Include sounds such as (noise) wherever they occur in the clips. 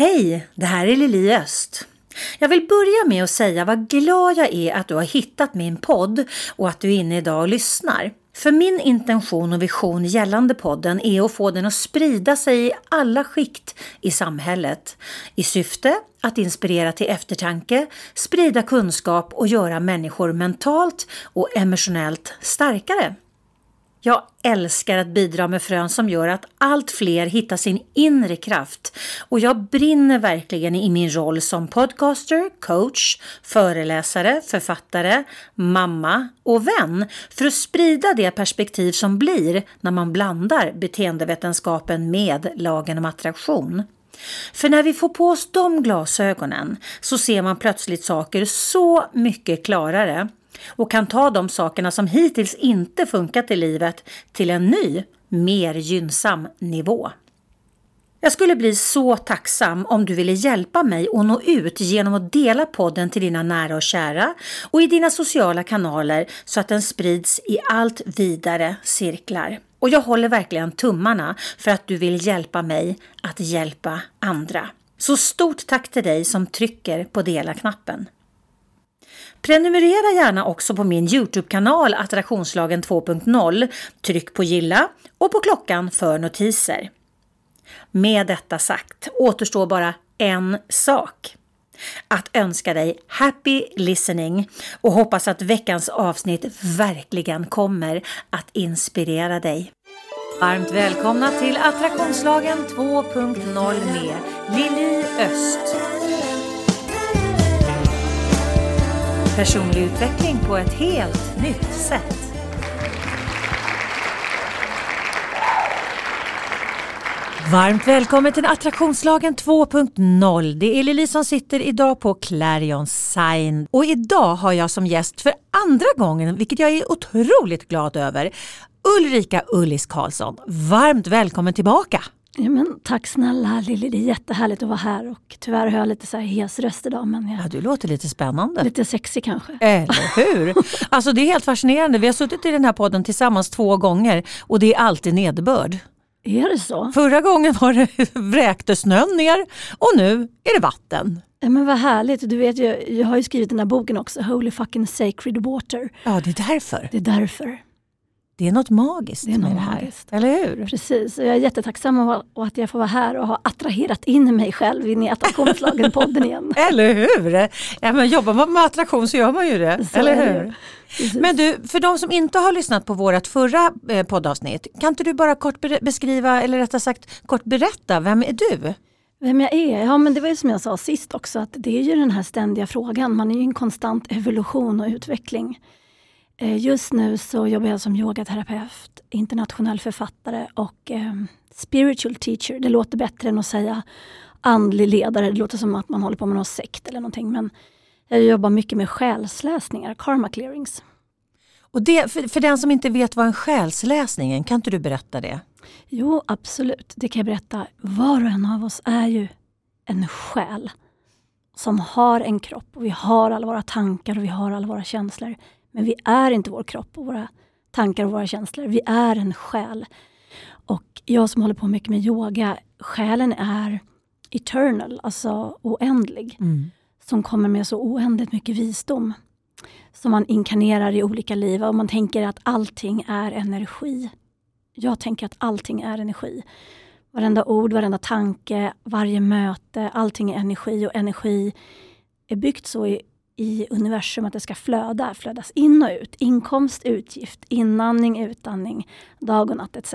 Hej, det här är Lili Öst. Jag vill börja med att säga vad glad jag är att du har hittat min podd och att du är inne idag och lyssnar. För min intention och vision gällande podden är att få den att sprida sig i alla skikt i samhället i syfte att inspirera till eftertanke, sprida kunskap och göra människor mentalt och emotionellt starkare. Jag älskar att bidra med frön som gör att allt fler hittar sin inre kraft och jag brinner verkligen i min roll som podcaster, coach, föreläsare, författare, mamma och vän för att sprida det perspektiv som blir när man blandar beteendevetenskapen med lagen om attraktion. För när vi får på oss de glasögonen så ser man plötsligt saker så mycket klarare och kan ta de sakerna som hittills inte funkat i livet till en ny, mer gynnsam nivå. Jag skulle bli så tacksam om du ville hjälpa mig att nå ut genom att dela podden till dina nära och kära och i dina sociala kanaler så att den sprids i allt vidare cirklar. Och jag håller verkligen tummarna för att du vill hjälpa mig att hjälpa andra. Så stort tack till dig som trycker på dela-knappen. Prenumerera gärna också på min Youtube-kanal Attraktionslagen 2.0. Tryck på gilla och på klockan för notiser. Med detta sagt återstår bara en sak. Att önska dig happy listening och hoppas att veckans avsnitt verkligen kommer att inspirera dig. Varmt välkomna till Attraktionslagen 2.0 med Lili Öst. Personlig utveckling på ett helt nytt sätt. Varmt välkommen till Attraktionslagen 2.0. Det är Lili som sitter idag på Clarion Sign. Och idag har jag som gäst för andra gången, vilket jag är otroligt glad över, Ulrika Ullis Karlsson. Varmt välkommen tillbaka! Ja, men tack snälla Lilly, det är jättehärligt att vara här och tyvärr har jag lite så här hes röst idag. Men jag... Ja, du låter lite spännande. Lite sexig kanske. Eller hur? (laughs) Alltså det är helt fascinerande. Vi har suttit i den här podden tillsammans två gånger och det är alltid nederbörd. Är det så? Förra gången var det (laughs) vräkte snön ner och nu är det vatten. Ja, men vad härligt. Du vet, jag, jag har ju skrivit den här boken också, Holy fucking sacred water. Ja, det är därför. Det är därför. Det är något magiskt Det är något med det här. magiskt. Eller hur? Precis, och jag är jättetacksam och att jag får vara här och ha attraherat in mig själv in i Attraktionslagen-podden igen. (laughs) Eller hur? Ja, men jobbar man med attraktion så gör man ju det. Så eller hur? det. Men du, för de som inte har lyssnat på vårt förra eh, poddavsnitt, kan inte du bara kort beskriva, eller rättare sagt kort berätta, vem är du? Vem jag är? Ja, men det var ju som jag sa sist också, att det är ju den här ständiga frågan. Man är ju en konstant evolution och utveckling. Eh, Just nu så jobbar jag som yogaterapeut, internationell författare och eh, spiritual teacher. Det låter bättre än att säga andlig ledare. Det låter som att man håller på med någon sekt eller någonting. Men jag jobbar mycket med själsläsningar, karma clearings. Och det, för, för den som inte vet vad en själsläsning är, kan inte du berätta det? Jo, absolut. Det kan jag berätta. Var och en av oss är ju en själ som har en kropp. Och vi har alla våra tankar och vi har alla våra känslor. Men vi är inte vår kropp och våra tankar och våra känslor. Vi är en själ. Och jag som håller på mycket med yoga, själen är eternal, alltså oändlig. Som kommer med så oändligt mycket visdom. Som man inkarnerar i olika liv och man tänker att allting är energi. Jag tänker att allting är energi. Varenda ord, varenda tanke, varje möte, allting är energi och energi är byggt så i, i universum att det ska flöda, flödas in och ut. Inkomst, utgift, inandning, utandning, dag och natt etc.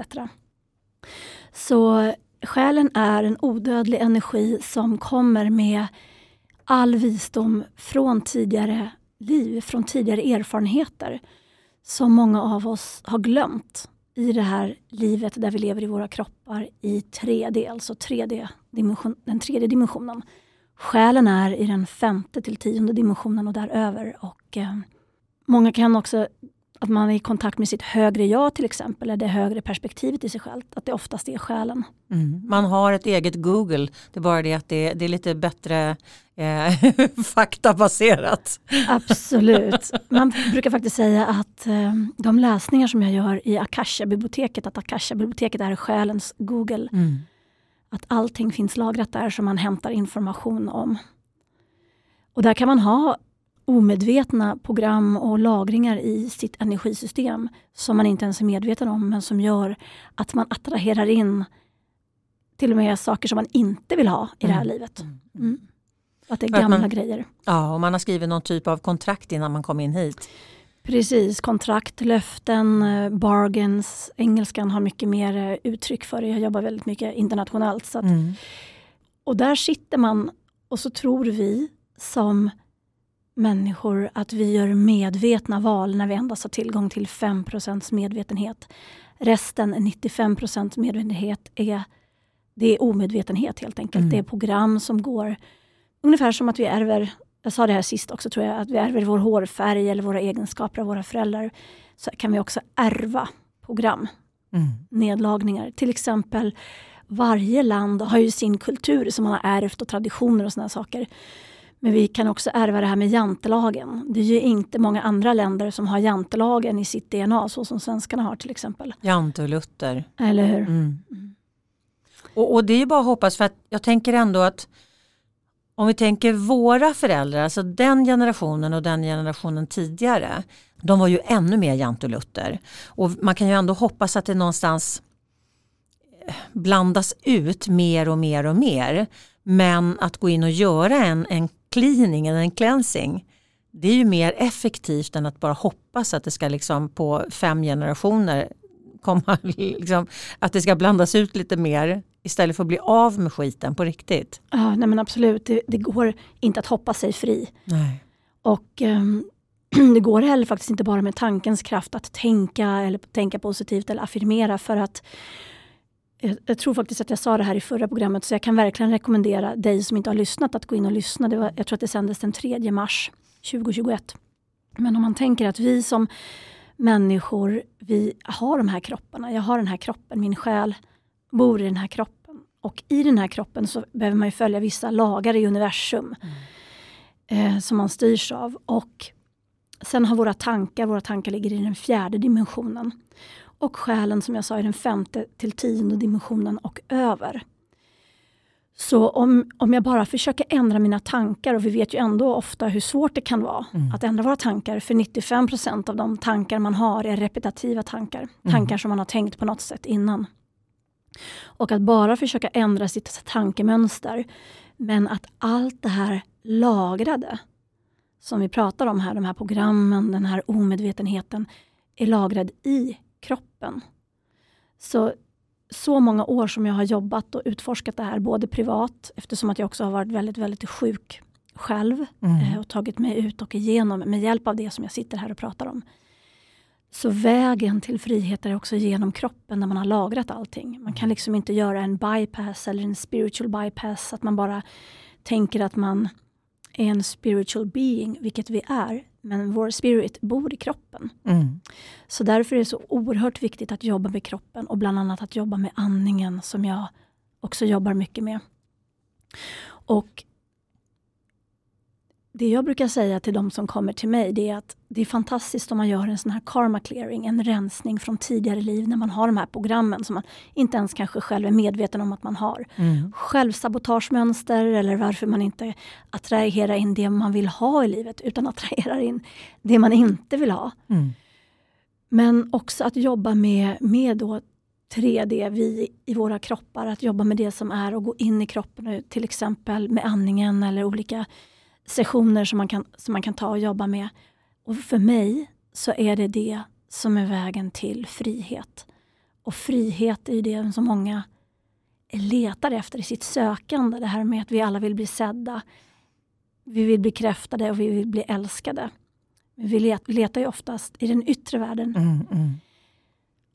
Så själen är en odödlig energi som kommer med all visdom från tidigare liv, från tidigare erfarenheter som många av oss har glömt i det här livet där vi lever i våra kroppar i 3D, alltså 3D dimension, den tredje dimensionen. Själen är i den femte till tionde dimensionen och däröver. Och, eh, många kan också, att man är i kontakt med sitt högre jag till exempel, eller det högre perspektivet i sig själv, att det oftast är själen. Mm. Man har ett eget Google, det är bara det att det, det är lite bättre eh, (laughs) faktabaserat. Absolut. Man brukar faktiskt säga att eh, de läsningar som jag gör i Akasha-biblioteket, att Akasha-biblioteket är själens Google. Att allting finns lagrat där som man hämtar information om. Och där kan man ha omedvetna program och lagringar i sitt energisystem som man inte ens är medveten om men som gör att man attraherar in till och med saker som man inte vill ha i det här Mm. livet. Mm. Att det är gamla man- grejer. Ja, och man har skrivit någon typ av kontrakt innan man kom in hit. Precis, kontrakt, löften, eh, bargains. Engelskan har mycket mer eh, uttryck för det. Jag jobbar väldigt mycket internationellt. Så att, Mm. Och där sitter man och så tror vi som människor att vi gör medvetna val när vi endast har tillgång till 5% medvetenhet. Resten, 95% medvetenhet, är, det är omedvetenhet helt enkelt. Mm. Det är program som går ungefär som att vi ärver, jag sa det här sist också tror jag, att vi ärver vår hårfärg eller våra egenskaper av våra föräldrar. Så kan vi också ärva program Mm. nedlagningar. Till exempel varje land har ju sin kultur som man har ärvt och traditioner och sådana saker. Men vi kan också ärva det här med jantelagen. Det är ju inte många andra länder som har jantelagen i sitt DNA så som svenskarna har till exempel. Jante och Luther. Eller hur? Mm. Och, och det är ju bara att hoppas för att jag tänker ändå att om vi tänker våra föräldrar, alltså den generationen och den generationen tidigare, de var ju ännu mer jantolutter. och man kan ju ändå hoppas att det någonstans eh, blandas ut mer och mer och mer. Men att gå in och göra en, en cleaning, en cleansing, det är ju mer effektivt än att bara hoppas att det ska liksom på fem generationer komma, (laughs) liksom, att det ska blandas ut lite mer istället för att bli av med skiten på riktigt. Ja, nej men absolut, det, det går inte att hoppa sig fri. Nej. Och ehm, (clears throat) det går heller faktiskt inte bara med tankens kraft att tänka eller tänka positivt eller affirmera för att jag, jag tror faktiskt att jag sa det här i förra programmet så jag kan verkligen rekommendera dig som inte har lyssnat att gå in och lyssna. Det var, jag tror att det sändes den 3 mars 2021. Men om man tänker att vi som människor, vi har de här kropparna. Jag har den här kroppen, min själ bor i den här kroppen. Och i den här kroppen så behöver man ju följa vissa lagar i universum eh, som man styrs av. Och sen har våra tankar, våra tankar ligger i den fjärde dimensionen. Och själen som jag sa i den femte till tionde dimensionen och över. Så om, om jag bara försöker ändra mina tankar, och vi vet ju ändå ofta hur svårt det kan vara att ändra våra tankar, för 95% av de tankar man har är repetitiva tankar. Tankar som man har tänkt på något sätt innan. Och att bara försöka ändra sitt tankemönster, men att allt det här lagrade som vi pratar om här, de här programmen, den här omedvetenheten, är lagrad i kroppen. Så, så många år som jag har jobbat och utforskat det här, både privat, eftersom att jag också har varit väldigt, väldigt sjuk själv Mm. eh, och tagit mig ut och igenom med hjälp av det som jag sitter här och pratar om. Så vägen till frihet är också genom kroppen när man har lagrat allting. Man kan liksom inte göra en bypass eller en spiritual bypass, att man bara tänker att man en spiritual being, vilket vi är. Men vår spirit bor i kroppen. Mm. Så därför är det så oerhört viktigt att jobba med kroppen och bland annat att jobba med andningen som jag också jobbar mycket med. Och det jag brukar säga till de som kommer till mig det är att det är fantastiskt om man gör en sån här karma clearing, en rensning från tidigare liv när man har de här programmen som man inte ens kanske själv är medveten om att man har. Mm. Självsabotagemönster eller varför man inte attraherar in det man vill ha i livet utan attraherar in det man inte vill ha. Mm. Men också att jobba med, med då 3D, vi i våra kroppar, att jobba med det som är och gå in i kroppen, till exempel med andningen eller olika sessioner som man kan, som man kan ta och jobba med. Och för mig så är det det som är vägen till frihet. Och frihet är ju det som många letar efter i sitt sökande. Det här med att vi alla vill bli sedda. Vi vill bli bekräftade och vi vill bli älskade. Men vi let- letar ju oftast i den yttre världen. Mm. Mm.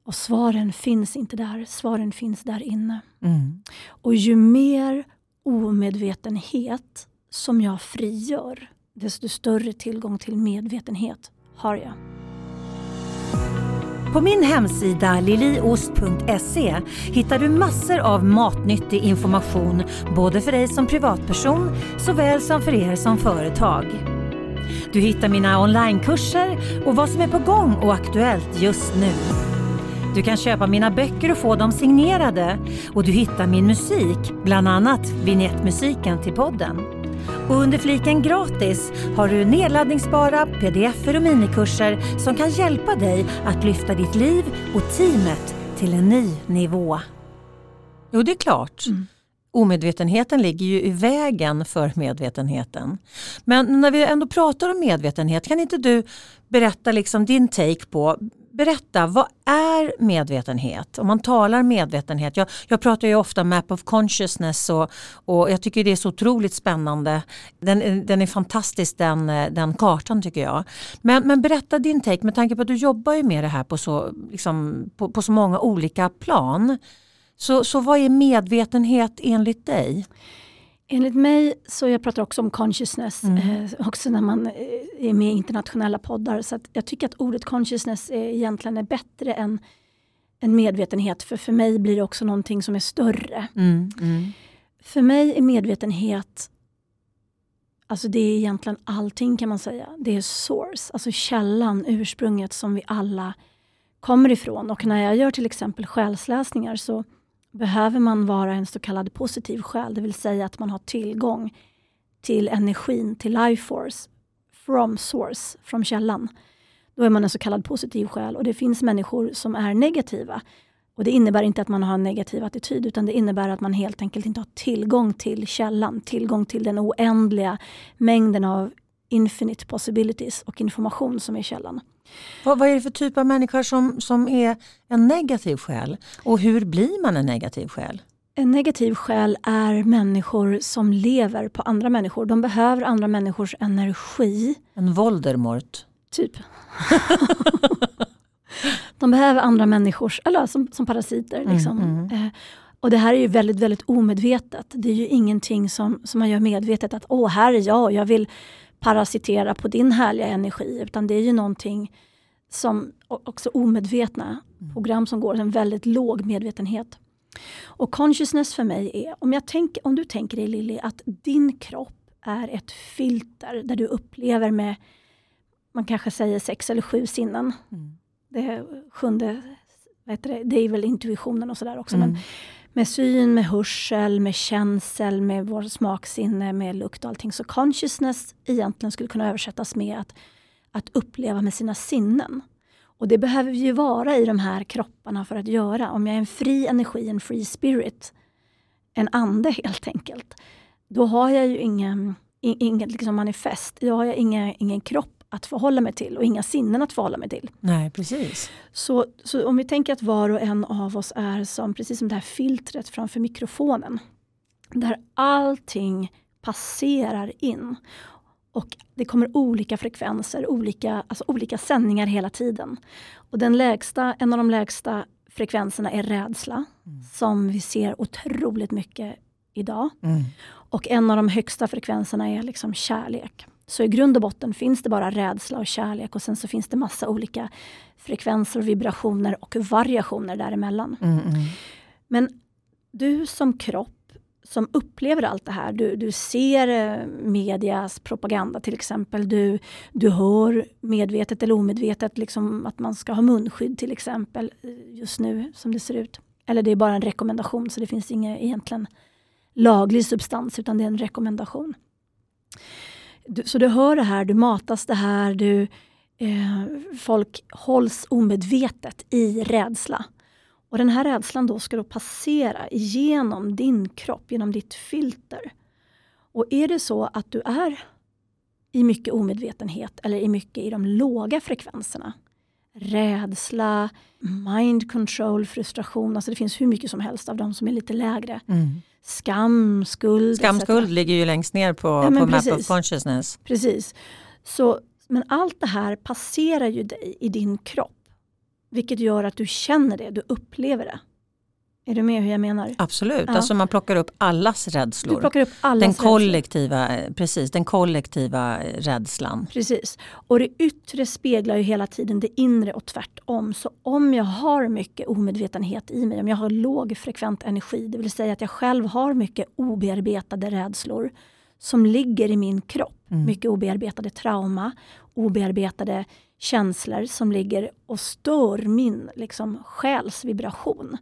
Och svaren finns inte där, svaren finns där inne. Mm. Och ju mer omedvetenhet som jag frigör, desto större tillgång till medvetenhet har jag. På min hemsida liliost.se hittar du massor av matnyttig information både för dig som privatperson såväl som för er som företag. Du hittar mina onlinekurser och vad som är på gång och aktuellt just nu. Du kan köpa mina böcker och få dem signerade. Och du hittar min musik, bland annat vignettmusiken till podden. Och under fliken gratis har du nedladdningsbara pdf och minikurser som kan hjälpa dig att lyfta ditt liv och teamet till en ny nivå. Jo, det är klart. Mm. Omedvetenheten ligger ju i vägen för medvetenheten. Men när vi ändå pratar om medvetenhet, kan inte du berätta liksom din take på Berätta, vad är medvetenhet? Om man talar medvetenhet, jag, jag pratar ju ofta Map of Consciousness och, och jag tycker det är så otroligt spännande. Den, den är fantastisk den, den kartan tycker jag. Men, men berätta din take med tanke på att du jobbar ju med det här på så, liksom, på, på så många olika plan. Så, så vad är medvetenhet enligt dig? Enligt mig, så jag pratar också om consciousness, mm. eh, också när man eh, är med i internationella poddar. Så jag tycker att ordet consciousness är, egentligen är bättre än, än medvetenhet. För för mig blir det också någonting som är större. Mm. Mm. För mig är medvetenhet, alltså det är egentligen allting kan man säga. Det är source, alltså källan, ursprunget som vi alla kommer ifrån. Och när jag gör till exempel själsläsningar så behöver man vara en så kallad positiv själ, det vill säga att man har tillgång till energin, till life force, from source, från källan. Då är man en så kallad positiv själ och det finns människor som är negativa. Och Det innebär inte att man har en negativ attityd utan det innebär att man helt enkelt inte har tillgång till källan, tillgång till den oändliga mängden av infinite possibilities och information som är källan. Vad, vad är det för typ av människa som, som är en negativ själ? Och hur blir man en negativ själ? En negativ själ är människor som lever på andra människor. De behöver andra människors energi. En Voldemort? Typ. (laughs) de behöver andra människors, eller som, som parasiter. Mm, liksom. Mm, mm. Och det här är ju väldigt, väldigt omedvetet. Det är ju ingenting som, som man gör medvetet att åh, här är jag och jag vill parasitera på din härliga energi. Utan det är ju någonting som också omedvetna mm. program som går en väldigt låg medvetenhet. Och consciousness för mig är, om, jag tänk, om du tänker dig Lilly, att din kropp är ett filter där du upplever med, man kanske säger sex eller sju sinnen. Mm. Det sjunde, vad heter det, det är väl intuitionen och sådär också. Mm. Men med syn, med hörsel, med känsel, med vår smaksinne, med lukt och allting. Så consciousness egentligen skulle kunna översättas med att, att uppleva med sina sinnen. Och det behöver vi ju vara i de här kropparna för att göra. Om jag är en fri energi, en free spirit, en ande helt enkelt, då har jag ju ingen, inget liksom manifest. Då har jag ingen, ingen kropp att förhålla mig till och inga sinnen att förhålla mig till. Nej, precis. Så, så om vi tänker att var och en av oss är som, precis som det här filtret framför mikrofonen. Där allting passerar in. Och det kommer olika frekvenser, olika, alltså olika sändningar hela tiden. Och den lägsta, en av de lägsta frekvenserna är rädsla, mm. som vi ser otroligt mycket idag. Mm. Och en av de högsta frekvenserna är liksom kärlek. Så i grund och botten finns det bara rädsla och kärlek och sen så finns det massa olika frekvenser, vibrationer och variationer däremellan. Mm, mm. Men du som kropp som upplever allt det här, du, du ser eh, medias propaganda till exempel, du, du hör medvetet eller omedvetet liksom att man ska ha munskydd till exempel eh, just nu som det ser ut. Eller det är bara en rekommendation så det finns ingen egentligen laglig substans utan det är en rekommendation. Du, så du hör det här, du matas det här, du, eh, folk hålls omedvetet i rädsla. Och den här rädslan då ska då passera genom din kropp, genom ditt filter. Och är det så att du är i mycket omedvetenhet eller i mycket i de låga frekvenserna, rädsla, mind control, frustration, alltså det finns hur mycket som helst av de som är lite lägre. Mm skam, skuld. Skam, skuld ligger ju längst ner på, ja, på Map of Consciousness. Precis. Så, men allt det här passerar ju dig i din kropp. Vilket gör att du känner det, du upplever det. Är du med hur jag menar? Absolut, ja. alltså man plockar upp allas rädslor. Du plockar upp allas den, kollektiva, rädslor. precis, den kollektiva rädslan. Precis, och det yttre speglar ju hela tiden det inre och tvärtom. Så om jag har mycket omedvetenhet i mig, om jag har låg frekvent energi, det vill säga att jag själv har mycket obearbetade rädslor, som ligger i min kropp. Mm. Mycket obearbetade trauma, obearbetade känslor som ligger och stör min liksom, själsvibration.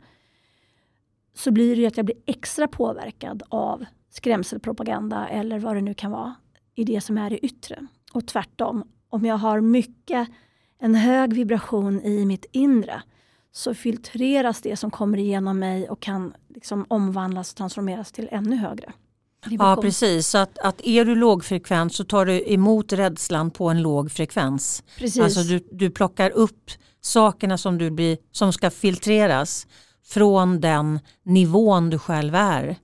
Så blir det ju att jag blir extra påverkad av skrämselpropaganda eller vad det nu kan vara i det som är det yttre. Och tvärtom, om jag har mycket, en hög vibration i mitt inre så filtreras det som kommer igenom mig och kan liksom omvandlas och transformeras till ännu högre. Ja vibration. precis, så att, att är du lågfrekvent så tar du emot rädslan på en låg frekvens. Precis. Alltså du, du plockar upp sakerna som, du blir, som ska filtreras från den nivån du själv är.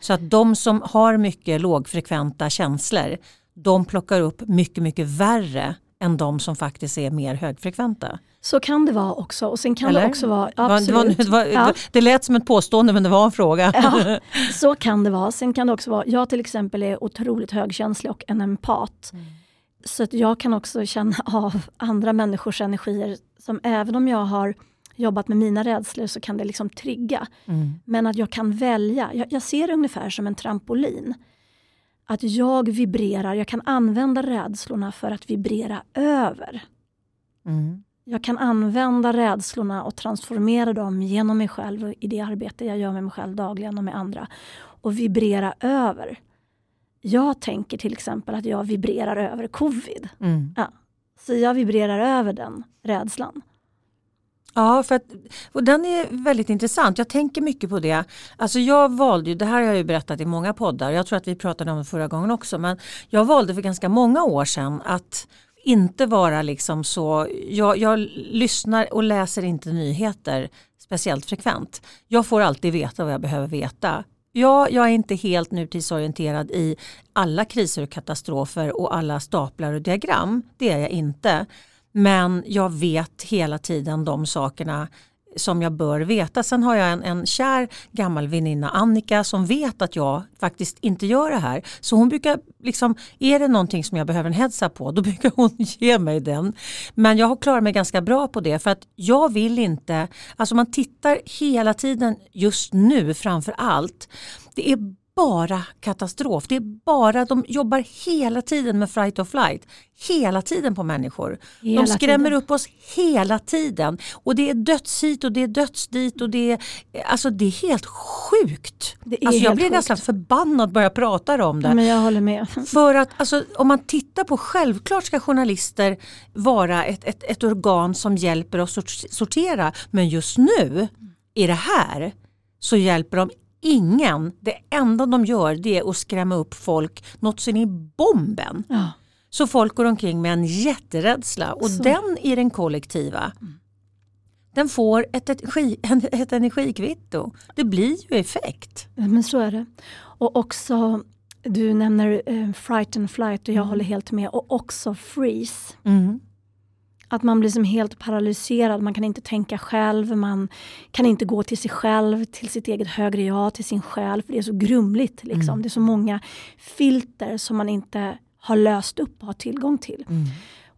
Så att de som har mycket lågfrekventa känslor de plockar upp mycket, mycket värre än de som faktiskt är mer högfrekventa. Så kan det vara också. Och sen kan Eller? det också vara... Var- Det, var, Absolut. det, var, Ja. det lät som ett påstående men det var en fråga. Ja, (laughs) så kan det vara. Sen kan det också vara, jag till exempel är otroligt högkänslig och en empat. Så att jag kan också känna av andra människors energier som även om jag har jobbat med mina rädslor så kan det liksom trigga. Mm. Men att jag kan välja. Jag, jag ser det ungefär som en trampolin. Att jag vibrerar, jag kan använda rädslorna för att vibrera över. Mm. Jag kan använda rädslorna och transformera dem genom mig själv och i det arbete jag gör med mig själv dagligen och med andra. Och vibrera över. Jag tänker till exempel att jag vibrerar över covid. Mm. Så jag vibrerar över den rädslan. Ja, för att, och den är väldigt intressant. Jag tänker mycket på det. Alltså jag valde ju, det här har jag ju berättat i många poddar, jag tror att vi pratade om det förra gången också, men jag valde för ganska många år sedan att inte vara liksom så, jag, jag lyssnar och läser inte nyheter speciellt frekvent. Jag får alltid veta vad jag behöver veta. Ja, jag är inte helt nutidsorienterad i alla kriser och katastrofer och alla staplar och diagram. Det är jag inte. Men jag vet hela tiden de sakerna som jag bör veta. Sen har jag en, en kär gammal väninna Annika som vet att jag faktiskt inte gör det här. Så hon brukar, liksom, är det någonting som jag behöver en heads up på då brukar hon (laughs) ge mig den. Men jag har klarat mig ganska bra på det för att jag vill inte, alltså man tittar hela tiden just nu framför allt. Det är bara katastrof. Det är bara, de jobbar hela tiden med fright or flight. Hela tiden på människor. Hela de skrämmer tiden. upp oss hela tiden. Och det är döds hit och det är döds dit och det är, alltså det är helt sjukt. Det är alltså jag blir sjukt. nästan förbannad bara jag pratar om det. Men jag håller med. (laughs) För att alltså, om man tittar på, självklart ska journalister vara ett, ett, ett organ som hjälper oss att sortera. Men just nu, i det här, så hjälper de ingen. Det enda de gör det är att skrämma upp folk något så in i bomben. Ja. Så folk går omkring med en jätterädsla och Så. den i den kollektiva den får ett, energi, ett energikvitto. Det blir ju effekt. Men så är det. Och också, du nämner eh, fright and flight och jag håller helt med. Och också freeze. Mm. Att man blir som helt paralyserad, man kan inte tänka själv, man kan inte gå till sig själv, till sitt eget högre jag, till sin själ, för det är så grumligt. Liksom. Mm. Det är så många filter som man inte har löst upp och har tillgång till. Mm.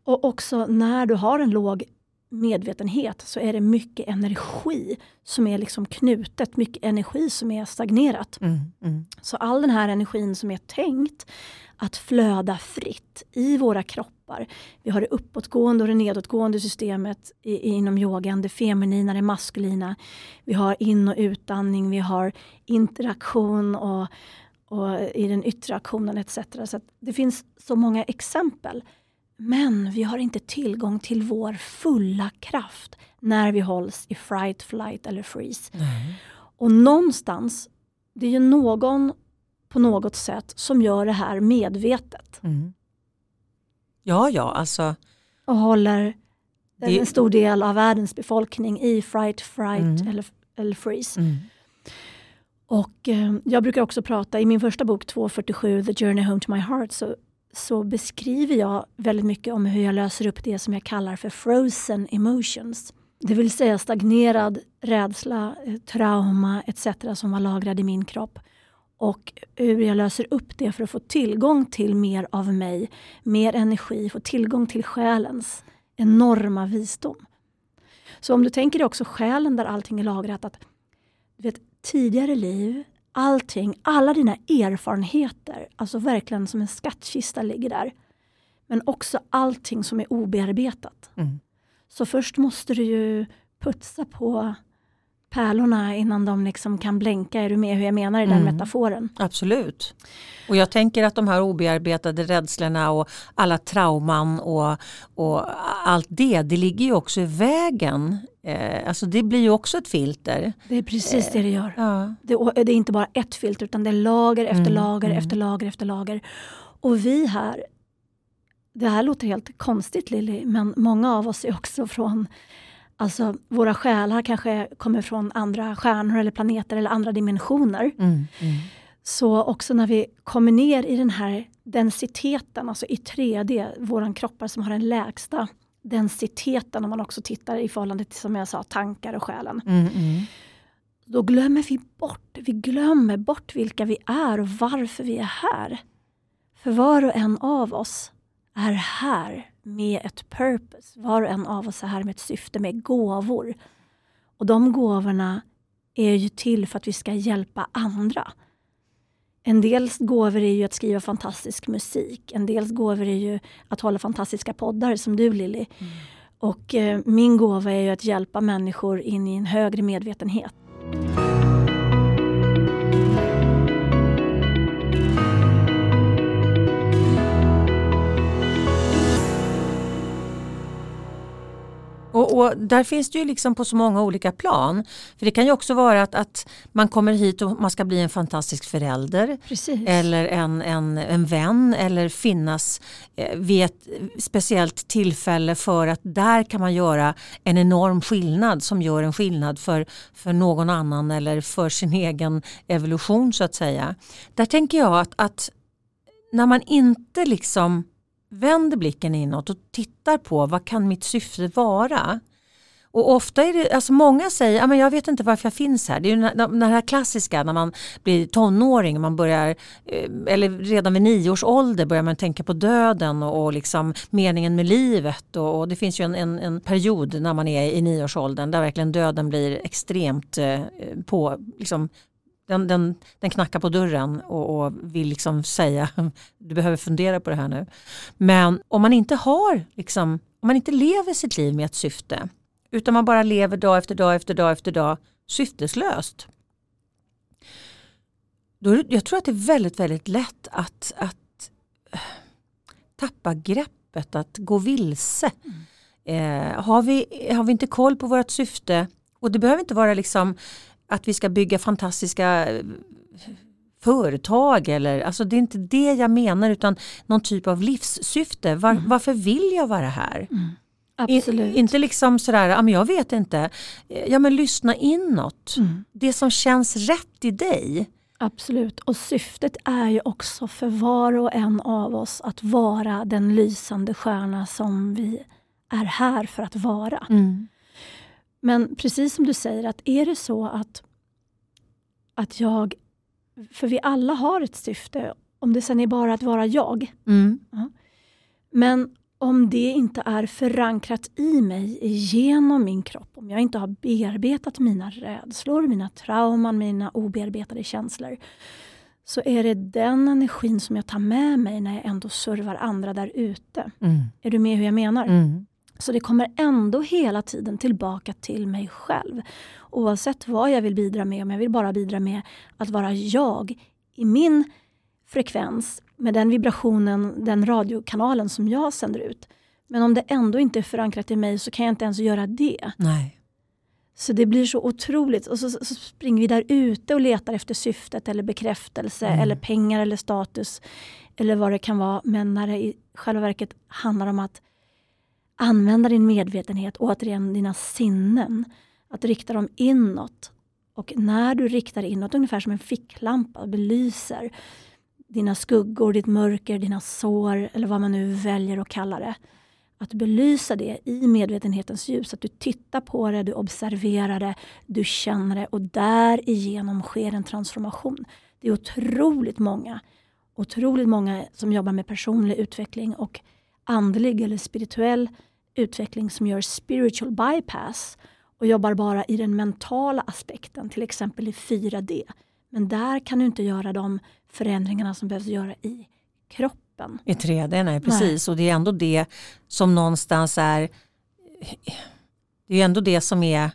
Och också när du har en låg medvetenhet så är det mycket energi som är liksom knutet, mycket energi som är stagnerat. Mm. Mm. Så all den här energin som är tänkt att flöda fritt i våra kroppar. Vi har det uppåtgående och det nedåtgående systemet i, inom yogan. Det feminina, det maskulina. Vi har in och utandning, vi har interaktion och, och i den yttre aktionen etc. Så det finns så många exempel. Men vi har inte tillgång till vår fulla kraft när vi hålls i fright, flight eller freeze. Nej. Och någonstans, det är ju någon på något sätt som gör det här medvetet Mm. Ja, ja, alltså. och håller Det- en stor del av världens befolkning i fright, fright Mm. eller, eller freeze. Mm. Och eh, jag brukar också prata, i min första bok 247, The Journey Home to My Heart, så, så beskriver jag väldigt mycket om hur jag löser upp det som jag kallar för frozen emotions. Det vill säga stagnerad rädsla, eh, trauma etc. som var lagrad i min kropp. Och hur jag löser upp det för att få tillgång till mer av mig, mer energi, få tillgång till själens enorma visdom. Så om du tänker dig också själen där allting är lagrat, att du vet, tidigare liv allting, alla dina erfarenheter, alltså verkligen som en skattkista ligger där. Men också allting som är obearbetat. Mm. Så först måste du ju putsa på pärlorna innan de liksom kan blänka. Är du med hur jag menar i den Mm. metaforen? Absolut. Och jag tänker att de här obearbetade rädslorna och alla trauman och, och allt det, det ligger ju också i vägen. Eh, alltså det blir ju också ett filter. Det är precis det det gör. Ja. Det, det är inte bara ett filter utan det är lager efter Mm, lager mm. efter lager efter lager. Och vi här, det här låter helt konstigt Lilly, men många av oss är också från Alltså våra själar kanske kommer från andra stjärnor eller planeter eller andra dimensioner. Mm, mm. Så också när vi kommer ner i den här densiteten, alltså i 3D, våran kroppar som har den lägsta densiteten om man också tittar i förhållande till som jag sa tankar och själen. Mm, mm. Då glömmer vi bort, vi glömmer bort vilka vi är och varför vi är här. För var och en av oss är här med ett purpose. Var och en av oss är här med ett syfte, med gåvor. Och de gåvorna är ju till för att vi ska hjälpa andra. En del gåvor är ju att skriva fantastisk musik. En del gåvor är ju att hålla fantastiska poddar som du Lilly. Och eh, min gåva är ju att hjälpa människor in i en högre medvetenhet. Och, där finns det ju liksom på så många olika plan. För det kan ju också vara att, att man kommer hit och man ska bli en fantastisk förälder. Precis. Eller en, en, en vän eller finnas eh, vid ett speciellt tillfälle för att där kan man göra en enorm skillnad som gör en skillnad för, för någon annan eller för sin egen evolution så att säga. Där tänker jag att, att när man inte liksom vänder blicken inåt och tittar på vad kan mitt syfte vara? Och ofta är det, alltså många säger, men jag vet inte varför jag finns här. Det är ju den här klassiska när man blir tonåring, man börjar, eh, eller redan vid nio års ålder börjar man tänka på döden och, och liksom meningen med livet. Och, och det finns ju en, en, en period när man är i nioårsåldern där verkligen döden blir extremt eh, på, liksom, den, den, den knackar på dörren och, och vill liksom säga (laughs) du behöver fundera på det här nu. Men om man inte har, liksom, om man inte lever sitt liv med ett syfte utan man bara lever dag efter dag efter dag efter dag syfteslöst. Då, jag tror att det är väldigt, väldigt lätt att, att eh, tappa greppet, att gå vilse. Eh, har, vi, har vi inte koll på vårt syfte, och det behöver inte vara liksom att vi ska bygga fantastiska eh, företag eller, alltså det är inte det jag menar utan någon typ av livssyfte. Var, Varför vill jag vara här? Absolut. In, inte liksom sådär, ja, men jag vet inte. Ja men lyssna inåt. Mm. Det som känns rätt i dig. Absolut. Och syftet är ju också för var och en av oss att vara den lysande stjärna som vi är här för att vara. Men precis som du säger, att är det så att, att jag... För vi alla har ett syfte, om det sen är bara att vara jag. Mm. Men om det inte är förankrat i mig genom min kropp, om jag inte har bearbetat mina rädslor, mina trauman, mina obearbetade känslor, så är det den energin som jag tar med mig när jag ändå servar andra där ute. Mm. Är du med hur jag menar? Mm. Så det kommer ändå hela tiden tillbaka till mig själv. Oavsett vad jag vill bidra med, om jag vill bara bidra med att vara jag i min frekvens med den vibrationen, den radiokanalen som jag sänder ut. Men om det ändå inte är förankrat i mig så kan jag inte ens göra det. Nej. Så det blir så otroligt. Och så, så springer vi där ute och letar efter syftet eller bekräftelse Mm. eller pengar eller status eller vad det kan vara. Men när det i själva verket handlar om att använda din medvetenhet, återigen dina sinnen, att rikta dem inåt. Och när du riktar inåt, ungefär som en ficklampa, belyser dina skuggor, ditt mörker, dina sår eller vad man nu väljer att kalla det. Att belysa det i medvetenhetens ljus, att du tittar på det, du observerar det, du känner det och därigenom sker en transformation. Det är otroligt många, otroligt många som jobbar med personlig utveckling och andlig eller spirituell utveckling som gör spiritual bypass och jobbar bara i den mentala aspekten, till exempel i 4D. Men där kan du inte göra de förändringarna som behövs göra i kroppen. I 3D, nej precis. Nej. Och det är ändå det som någonstans är det är ändå det som är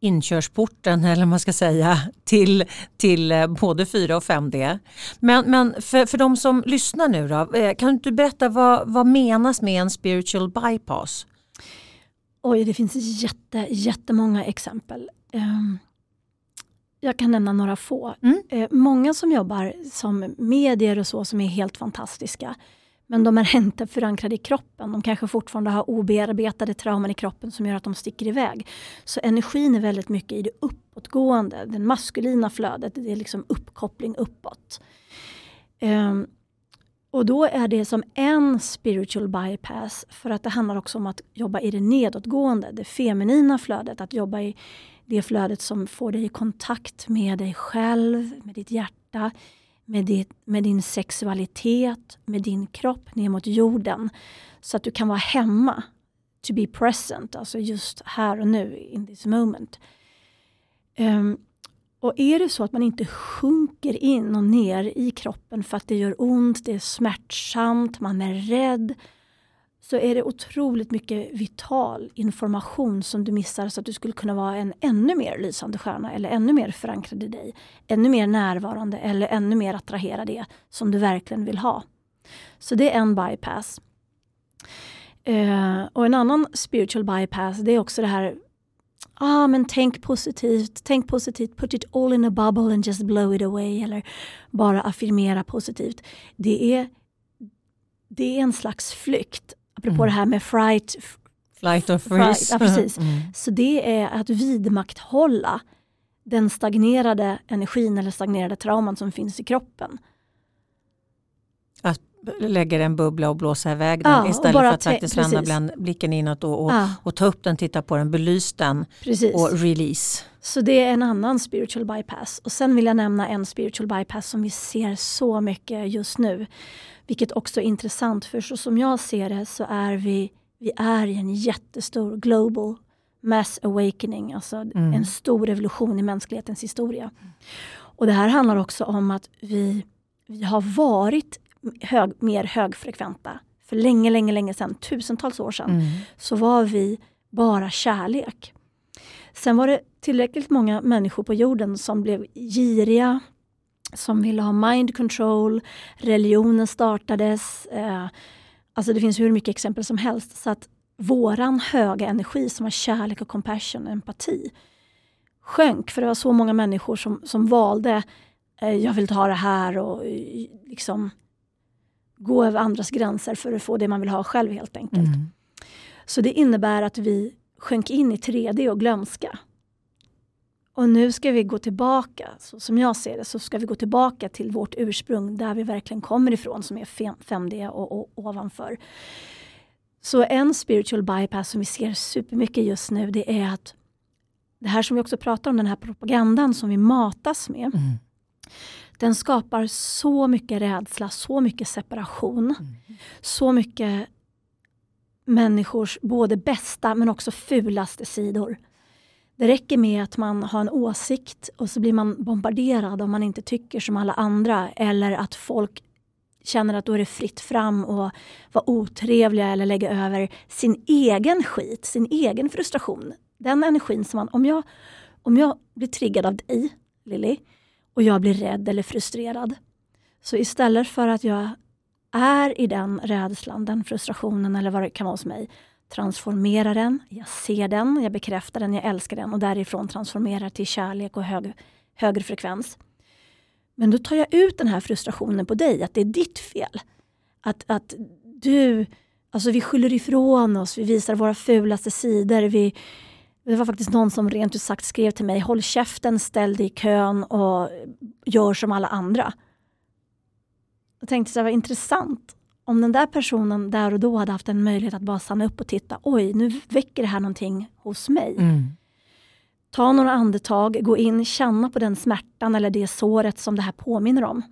inkörsporten eller man ska säga till, till eh, både 4 och 5D. Men, men för, för de som lyssnar nu då, eh, kan du berätta vad, vad menas med en spiritual bypass? Oj, det finns jätte, jättemånga exempel. Um, jag kan nämna några få. Mm. Uh, många som jobbar som medier och så som är helt fantastiska. Men de är inte förankrade i kroppen. De kanske fortfarande har obearbetade trauman i kroppen som gör att de sticker iväg. Så energin är väldigt mycket i det uppåtgående, det maskulina flödet. Det är liksom uppkoppling uppåt. Um, och då är det som en spiritual bypass för att det handlar också om att jobba i det nedåtgående, det feminina flödet. Att jobba i det flödet som får dig i kontakt med dig själv, med ditt hjärta, med, ditt, med din sexualitet, med din kropp ner mot jorden. Så att du kan vara hemma. To be present, alltså just här och nu, in this moment. Um, och är det så att man inte sjunker in och ner i kroppen för att det gör ont, det är smärtsamt, man är rädd, så är det otroligt mycket vital information som du missar så att du skulle kunna vara en ännu mer lysande stjärna eller ännu mer förankrad i dig. Ännu mer närvarande eller ännu mer attrahera det som du verkligen vill ha. Så det är en bypass. Uh, och en annan spiritual bypass det är också det här ah, men tänk positivt, tänk positivt, put it all in a bubble and just blow it away. Eller bara affirmera positivt. Det är, det är en slags flykt Apropå mm. det här med fright. Flight or freeze. ja, precis. Mm. Så det är att vidmakthålla den stagnerade energin eller stagnerade trauman som finns i kroppen. Att lägga en bubbla och blåsa iväg den ja, istället för att faktiskt vända blicken inåt och, och, ja. och, ta upp den, titta på den, belys den precis. och release. Så det är en annan spiritual bypass. Och sen vill jag nämna en spiritual bypass som vi ser så mycket just nu. Vilket också är intressant för så som jag ser det så är vi, vi är i en jättestor global mass awakening, alltså mm. en stor revolution i mänsklighetens historia. Och det här handlar också om att vi, vi har varit hög, mer högfrekventa. För länge, länge, länge sedan, tusentals år sedan, mm. så var vi bara kärlek. Sen var det tillräckligt många människor på jorden som blev giriga, som ville ha mind control, religionen startades. Eh, alltså det finns hur mycket exempel som helst. Så att våran höga energi som var kärlek och compassion, empati, sjönk. För det var så många människor som, som valde, eh, jag vill ta det här och eh, liksom gå över andras gränser för att få det man vill ha själv helt enkelt. Mm. Så det innebär att vi sjönk in i 3D och glömska. Och nu ska vi gå tillbaka, så som jag ser det, så ska vi gå tillbaka till vårt ursprung där vi verkligen kommer ifrån som är 5D och, och ovanför. Så en spiritual bypass som vi ser supermycket just nu det är att det här som vi också pratar om, den här propagandan som vi matas med. Mm. Den skapar så mycket rädsla, så mycket separation. Mm. Så mycket människors både bästa men också fulaste sidor. Det räcker med att man har en åsikt och så blir man bombarderad om man inte tycker som alla andra eller att folk känner att då är det fritt fram och vara otrevliga eller lägga över sin egen skit, sin egen frustration. Den energin som man, om jag, om jag blir triggad av dig, Lilly, och jag blir rädd eller frustrerad. Så istället för att jag är i den rädslan, den frustrationen eller vad det kan vara hos mig, transformerar den, jag ser den, jag bekräftar den, jag älskar den och därifrån transformerar till kärlek och hög, högre frekvens. Men då tar jag ut den här frustrationen på dig, att det är ditt fel. Att, att du, alltså vi skyller ifrån oss, vi visar våra fulaste sidor. Vi, det var faktiskt någon som rent ut sagt skrev till mig, håll käften, ställ dig i kön och gör som alla andra. Jag tänkte att det var intressant om den där personen där och då hade haft en möjlighet att bara stanna upp och titta, oj, nu väcker det här någonting hos mig. Mm. Ta några andetag, gå in, känna på den smärtan eller det såret som det här påminner om.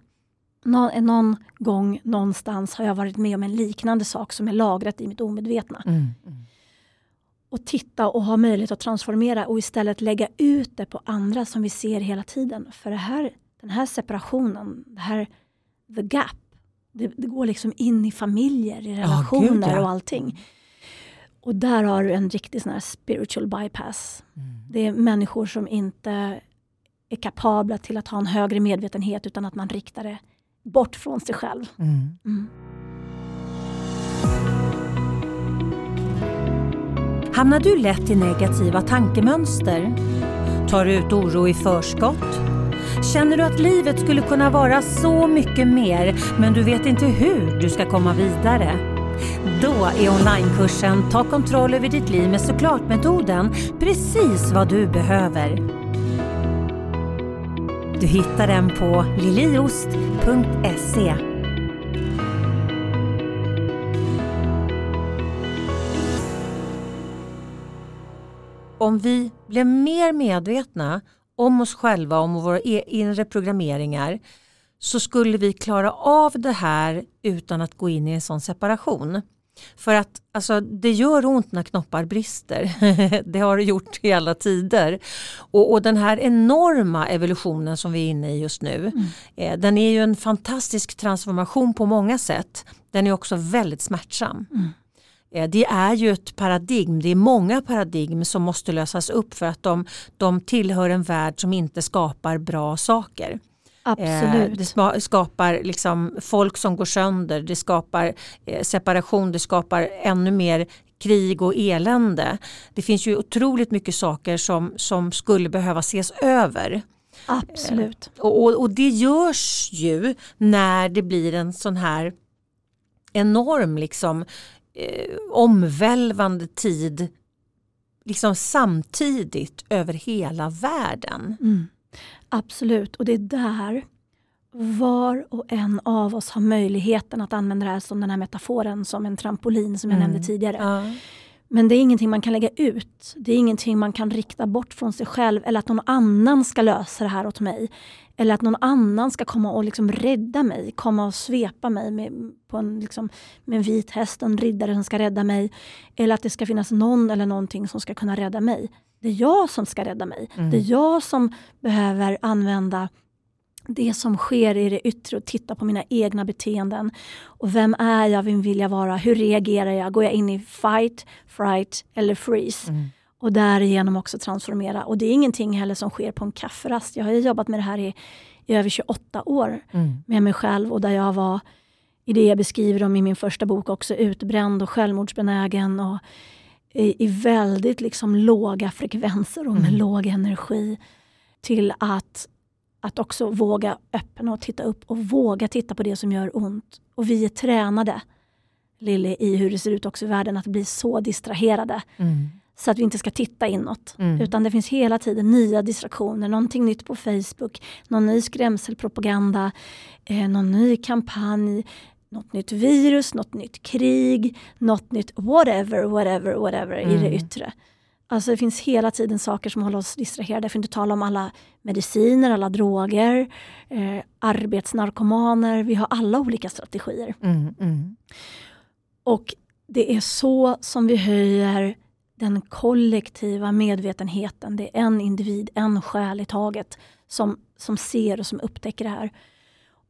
Nå någon gång någonstans har jag varit med om en liknande sak som är lagrat i mitt omedvetna. Mm. Mm. Och titta och ha möjlighet att transformera och istället lägga ut det på andra som vi ser hela tiden. För det här, den här separationen, det här the gap, det, det går liksom in i familjer, i relationer gud, ja. och allting. Och där har du en riktig sån här spiritual bypass. Mm. Det är människor som inte är kapabla till att ha en högre medvetenhet utan att man riktar det bort från sig själv. Mm. Mm. Hamnar du lätt i negativa tankemönster? Tar du ut oro i förskott? Känner du att livet skulle kunna vara så mycket mer men du vet inte hur du ska komma vidare? Då är onlinekursen Ta kontroll över ditt liv med såklart-metoden precis vad du behöver. Du hittar den på liliost.se. Om vi blev mer medvetna om oss själva, om våra e- inre programmeringar så skulle vi klara av det här utan att gå in i en sån separation. För att alltså, det gör ont när knoppar brister. (laughs) det har det gjort i alla tider. Och, och den här enorma evolutionen som vi är inne i just nu, eh, den är ju en fantastisk transformation på många sätt. Den är också väldigt smärtsam. Eh, Det är ju ett paradigm, det är många paradigm som måste lösas upp för att de, de tillhör en värld som inte skapar bra saker. Eh, Absolut. Det skapar liksom folk som går sönder, det skapar eh, separation, det skapar ännu mer krig och elände. Det finns ju otroligt mycket saker som, som skulle behöva ses över. Absolut. Och, och, och det görs ju när det blir en sån här enorm liksom, eh, omvälvande tid liksom samtidigt över hela världen. Mm. Absolut, och det är där var och en av oss har möjligheten att använda det här som den här metaforen som en trampolin som jag Mm. nämnde tidigare. Ja. Men det är ingenting man kan lägga ut. Det är ingenting man kan rikta bort från sig själv eller att någon annan ska lösa det här åt mig. Eller att någon annan ska komma och liksom rädda mig, komma och svepa mig med, på en, liksom, med en vit häst, en riddare som ska rädda mig. Eller att det ska finnas någon eller någonting som ska kunna rädda mig. Det är jag som ska rädda mig. Mm. Det är jag som behöver använda det som sker i det yttre och titta på mina egna beteenden. Och vem är jag, vem vill jag vara, hur reagerar jag, går jag in i fight, fright eller freeze? Mm. Och därigenom också transformera. Och det är ingenting heller som sker på en kafferast. Jag har ju jobbat med det här i, i över 28 år Mm. med mig själv och där jag var, i det jag beskriver om i min första bok också, utbränd och självmordsbenägen och i, i väldigt liksom låga frekvenser och med Mm. låg energi till att, att också våga öppna och titta upp och våga titta på det som gör ont. Och vi är tränade, Lilly, i hur det ser ut också i världen, att bli så distraherade Mm. så att vi inte ska titta inåt. Mm. Utan det finns hela tiden nya distraktioner, någonting nytt på Facebook, någon ny skrämselpropaganda, eh, någon ny kampanj, något nytt virus, något nytt krig, något nytt whatever, whatever, whatever i det Mm. yttre. Alltså det finns hela tiden saker som håller oss distraherade, för att inte tala om alla mediciner, alla droger, eh, arbetsnarkomaner, vi har alla olika strategier. Mm. Mm. Och det är så som vi höjer den kollektiva medvetenheten. Det är en individ, en själ i taget som, som ser och som upptäcker det här.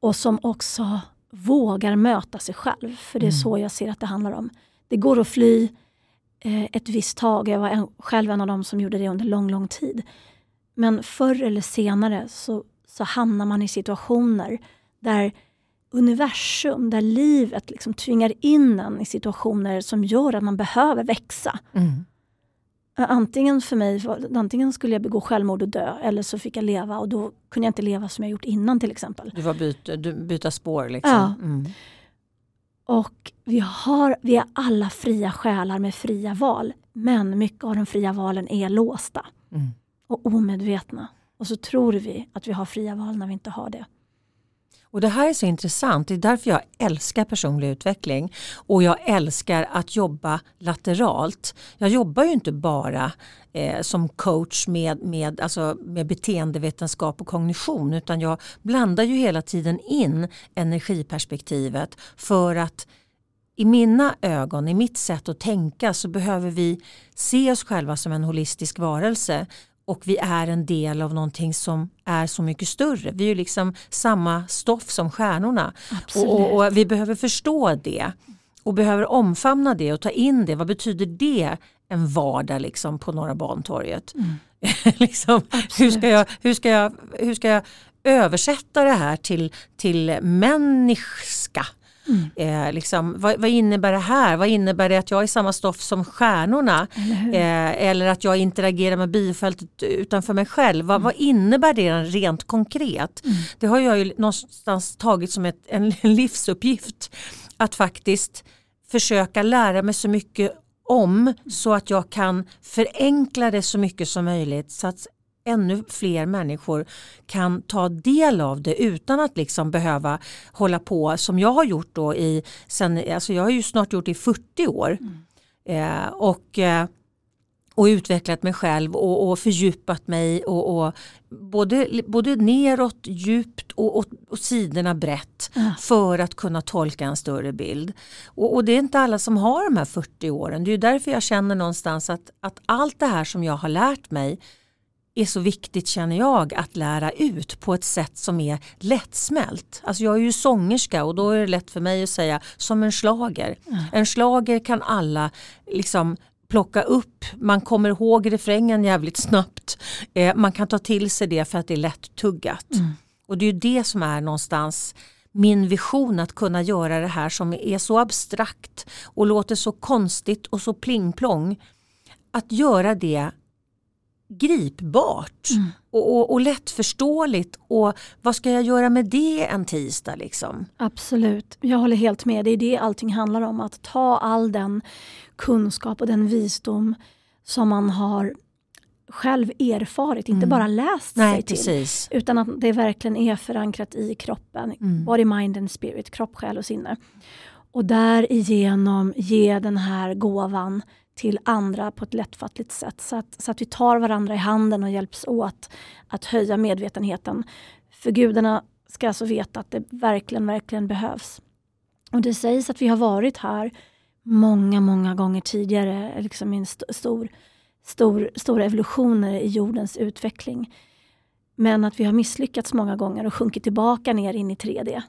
Och som också vågar möta sig själv. För det är Mm. så jag ser att det handlar om. Det går att fly ett visst tag. Jag var själv en av dem som gjorde det under lång, lång tid. Men förr eller senare så, så hamnar man i situationer där universum, där livet liksom tvingar in en i situationer som gör att man behöver växa. Mm. Antingen för mig, antingen skulle jag begå självmord och dö eller så fick jag leva och då kunde jag inte leva som jag gjort innan till exempel. Du var byta, du, byta spår liksom. Ja. Mm. Och vi, har, vi är alla fria själar med fria val. Men mycket av de fria valen är låsta Mm. och omedvetna. Och så tror vi att vi har fria val när vi inte har det. Och Det här är så intressant. Det är därför jag älskar personlig utveckling. Och jag älskar att jobba lateralt. Jag jobbar ju inte bara eh, som coach med, med, alltså med beteendevetenskap och kognition. Utan jag blandar ju hela tiden in energiperspektivet. För att i mina ögon, i mitt sätt att tänka så behöver vi se oss själva som en holistisk varelse och vi är en del av någonting som är så mycket större. Vi är ju liksom samma stoff som stjärnorna och, och, och, vi behöver förstå det och behöver omfamna det och ta in det. Vad betyder det en vardag liksom på Norra Bantorget? Mm. (laughs) liksom, hur, ska jag, hur, ska jag, hur ska jag översätta det här till, till människa? Mm. Eh, liksom, vad, vad, innebär det här? Vad innebär det att jag är samma stoff som stjärnorna? Eller, eh, eller att jag interagerar med biofältet utanför mig själv. Va, mm. Vad innebär det rent konkret? Mm. Det har jag ju någonstans tagit som ett, en (laughs) livsuppgift. Att faktiskt försöka lära mig så mycket om så att jag kan förenkla det så mycket som möjligt så att ännu fler människor kan ta del av det utan att liksom behöva hålla på som jag har gjort då i, sen, alltså jag har ju snart gjort det i 40 år. Mm. Eh, och eh, och utvecklat mig själv och, och fördjupat mig och, och, både, både neråt djupt och, och, och sidorna brett ja. för att kunna tolka en större bild. Och, och, det är inte alla som har de här 40 åren. Det är därför jag känner någonstans att, att allt det här som jag har lärt mig är så viktigt känner jag att lära ut på ett sätt som är lättsmält. Alltså jag är ju sångerska och då är det lätt för mig att säga som en slager. Mm. En slager kan alla liksom plocka upp, man kommer ihåg refrängen jävligt snabbt. Eh, man kan ta till sig det för att det är lätt tuggat. Mm. Och det är ju det som är någonstans min vision att kunna göra det här som är så abstrakt och låter så konstigt och så plingplong. Att göra det gripbart mm. och, och, och lättförståeligt och vad ska jag göra med det en tisdag liksom? Absolut, jag håller helt med. Det är det allting handlar om. Att ta all den kunskap och den visdom som man har själv erfarit, inte mm. bara läst Nej, sig till. Precis. Utan att det verkligen är förankrat i kroppen. Mm. Body, mind and spirit, kropp, själ och sinne. Och därigenom ge den här gåvan till andra på ett lättfattligt sätt. Så att, så att vi tar varandra i handen och hjälps åt att höja medvetenheten. För gudarna ska alltså veta att det verkligen, verkligen behövs. Och det sägs att vi har varit här många, många gånger tidigare, liksom en st stor, stor, stora evolutioner i jordens utveckling. Men att vi har misslyckats många gånger och sjunkit tillbaka ner in i 3D.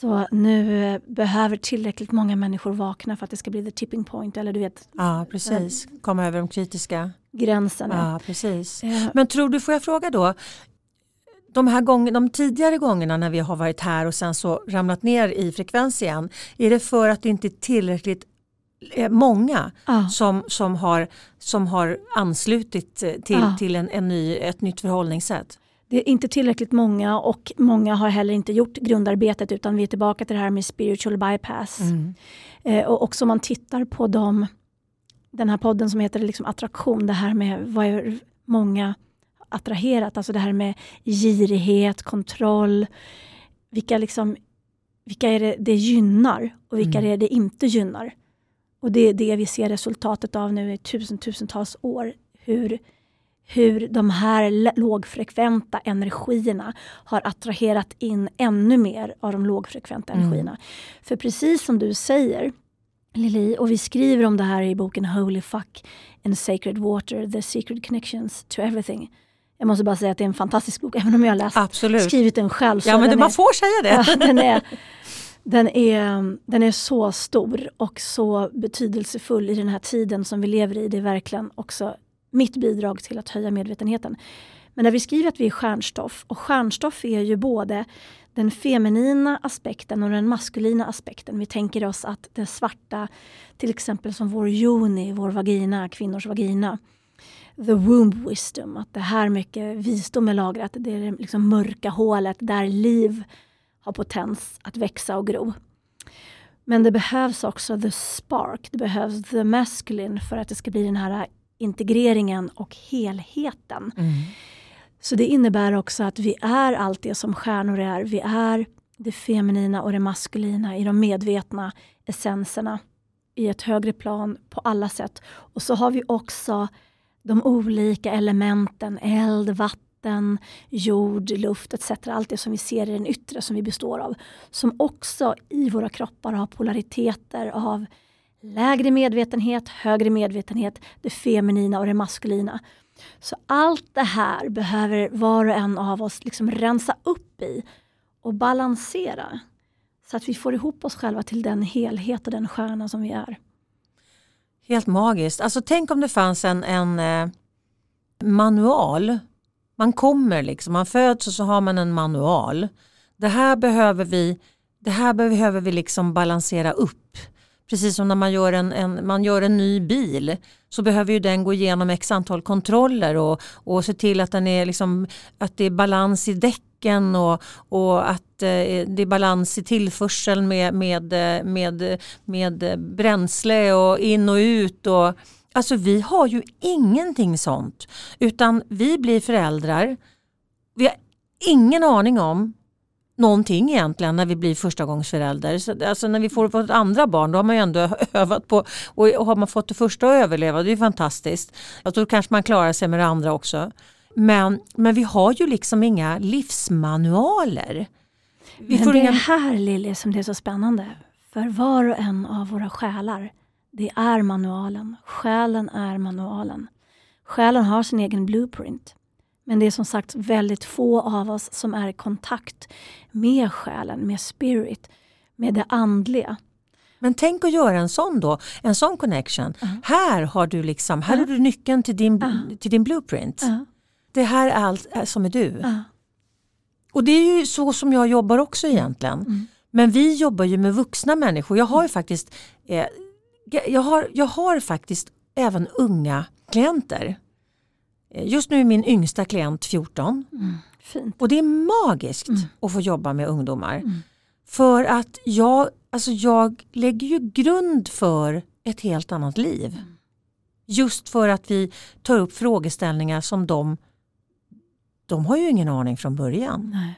Så nu eh, behöver tillräckligt många människor vakna för att det ska bli the tipping point. Eller du vet, ja, precis. Komma över de kritiska gränserna. Ja, precis. Ja. Men tror du, får jag fråga då, de, här gång, de tidigare gångerna när vi har varit här och sen så ramlat ner i frekvens igen, är det för att det inte är tillräckligt eh, många ah. som, som, har, som har anslutit eh, till, ah. till en, en ny, ett nytt förhållningssätt? Det är inte tillräckligt många och många har heller inte gjort grundarbetet utan vi är tillbaka till det här med spiritual bypass. Mm. Eh, och också om man tittar på dem, den här podden som heter liksom attraktion, det här med vad är många attraherat, alltså det här med girighet, kontroll, vilka, liksom, vilka är det det gynnar och vilka mm. är det det inte gynnar. Och det är det vi ser resultatet av nu i tusen, tusentals år. Hur hur de här lågfrekventa energierna har attraherat in ännu mer av de lågfrekventa mm. energierna. För precis som du säger, Lili, och vi skriver om det här i boken Holy Fuck and Sacred Water, The Secret Connections to Everything. Jag måste bara säga att det är en fantastisk bok, även om jag har läst, Absolut. skrivit den själv. ja, men det, man får säga det. (laughs) Ja, den, är, den, är, den är så stor och så betydelsefull i den här tiden som vi lever i. Det är verkligen också mitt bidrag till att höja medvetenheten. Men när vi skriver att vi är stjärnstoff, och stjärnstoff är ju både den feminina aspekten och den maskulina aspekten. Vi tänker oss att det svarta, till exempel som vår joni, vår vagina, kvinnors vagina. The womb wisdom, att det här mycket visdom är lagrat. Det är det liksom mörka hålet där liv har potens att växa och gro. Men det behövs också the spark, det behövs the masculine för att det ska bli den här integreringen och helheten. Mm. Så det innebär också att vi är allt det som stjärnor är. Vi är det feminina och det maskulina i de medvetna essenserna i ett högre plan på alla sätt. Och så har vi också de olika elementen, eld, vatten, jord, luft etc. Allt det som vi ser i den yttre som vi består av. Som också i våra kroppar har polariteter av lägre medvetenhet, högre medvetenhet, det feminina och det maskulina. Så allt det här behöver var och en av oss liksom rensa upp i och balansera. Så att vi får ihop oss själva till den helhet och den stjärna som vi är. Helt magiskt. Alltså tänk om det fanns en, en eh, manual. Man kommer liksom, man föds och så har man en manual. Det här behöver vi, det här behöver vi liksom balansera upp. Precis som när man gör en, en, man gör en ny bil så behöver ju den gå igenom x antal kontroller och, och se till att, den är liksom, att det är balans i däcken och, och att eh, det är balans i tillförseln med, med, med, med bränsle och in och ut. Och, alltså vi har ju ingenting sånt utan vi blir föräldrar. Vi har ingen aning om någonting egentligen när vi blir förstagångsförälder. Så, alltså när vi får vårt andra barn då har man ju ändå (laughs) övat på och har man fått det första att överleva det är fantastiskt. Jag tror kanske man klarar sig med det andra också. Men, men vi har ju liksom inga livsmanualer. Vi men det är inga... här Lilly som det är så spännande. För var och en av våra själar, det är manualen. Själen är manualen. Själen har sin egen blueprint. Men det är som sagt väldigt få av oss som är i kontakt med själen, med spirit, med det andliga. Men tänk att göra en sån då, en sån connection. Uh -huh. Här har du liksom, här uh -huh. har du nyckeln till din, uh -huh. till din blueprint. Det här är allt som är du. Och det är ju så som jag jobbar också egentligen. Mm. Men vi jobbar ju med vuxna människor. Jag har ju faktiskt, eh, jag, har, jag har faktiskt även unga klienter. Eh, just nu är min yngsta klient 14. Mm, och det är magiskt mm. att få jobba med ungdomar. Mm. För att jag, alltså jag lägger ju grund för ett helt annat liv. Mm. Just för att vi tar upp frågeställningar som de, de har ju ingen aning från början. Nej.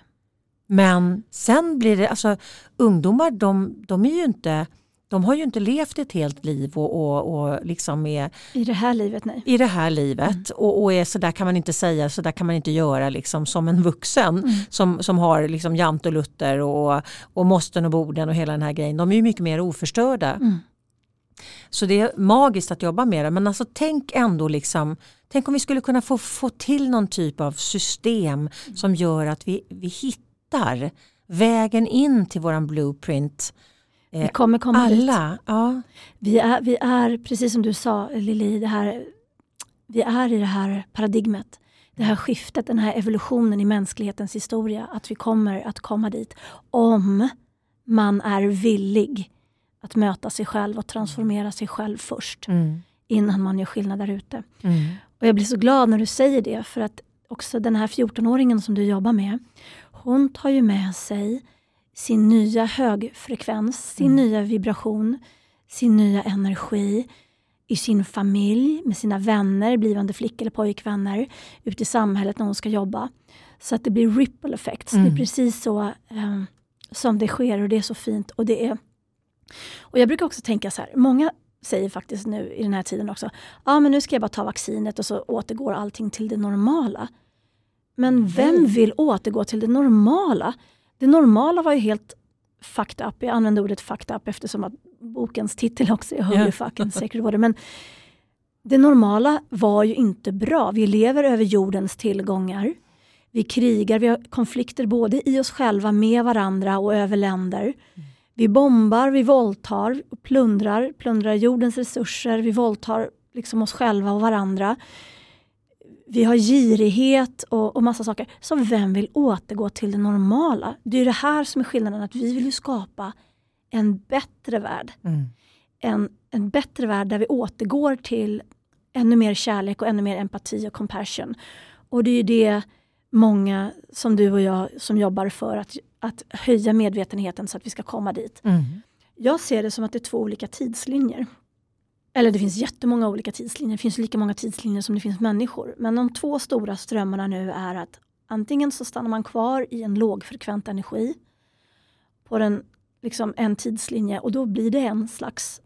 Men sen blir det, alltså ungdomar de, de är ju inte de har ju inte levt ett helt liv och, och, och liksom är i det här livet. Nej. I det här livet mm. och, och är så där kan man inte säga, så där kan man inte göra liksom, som en vuxen mm. som, som har liksom Jant och Luther och, och måsten och borden och hela den här grejen. De är ju mycket mer oförstörda. Mm. Så det är magiskt att jobba med det men alltså tänk ändå liksom Tänk om vi skulle kunna få, få till någon typ av system mm. som gör att vi, vi hittar vägen in till våran blueprint vi eh, kommer komma Alla, dit. Ja. Vi, är, vi är, precis som du sa Lili, det här, vi är i det här paradigmet. Det här skiftet, den här evolutionen i mänsklighetens historia. Att vi kommer att komma dit. Om man är villig att möta sig själv och transformera sig själv först. Mm. Innan man gör skillnad där ute. Mm. Och jag blir så glad när du säger det. För att också den här 14-åringen som du jobbar med. Hon tar ju med sig sin nya högfrekvens, sin mm. nya vibration, sin nya energi i sin familj, med sina vänner, blivande flick eller pojkvänner, ute i samhället när hon ska jobba. Så att det blir ripple effects. Mm. Det är mm. precis så eh, som det sker och det är så fint. Och det är och Jag brukar också tänka så här, många säger faktiskt nu i den här tiden också, ja ah, men nu ska jag bara ta vaccinet och så återgår allting till det normala. Men vem vill återgå till det normala? Det normala var ju helt fucked up. Jag använder ordet fucked up eftersom att bokens titel också är Holy fucking (laughs) sacred water. Men det normala var ju inte bra. Vi lever över jordens tillgångar. Vi krigar, vi har konflikter både i oss själva, med varandra och över länder. Vi bombar, vi våldtar, och plundrar, plundrar jordens resurser, vi våldtar liksom oss själva och varandra vi har girighet och, och massa saker. Så vem vill återgå till det normala? Det är det här som är skillnaden, att vi vill skapa en bättre värld. Mm. En, en bättre värld där vi återgår till ännu mer kärlek och ännu mer empati och compassion. Och det är det många som du och jag som jobbar för att, att höja medvetenheten så att vi ska komma dit. Mm. Jag ser det som att det är två olika tidslinjer. Eller det finns jättemånga olika tidslinjer, det finns lika många tidslinjer som det finns människor. Men de två stora strömmarna nu är att antingen så stannar man kvar i en lågfrekvent energi på den, liksom en tidslinje och då blir det en slags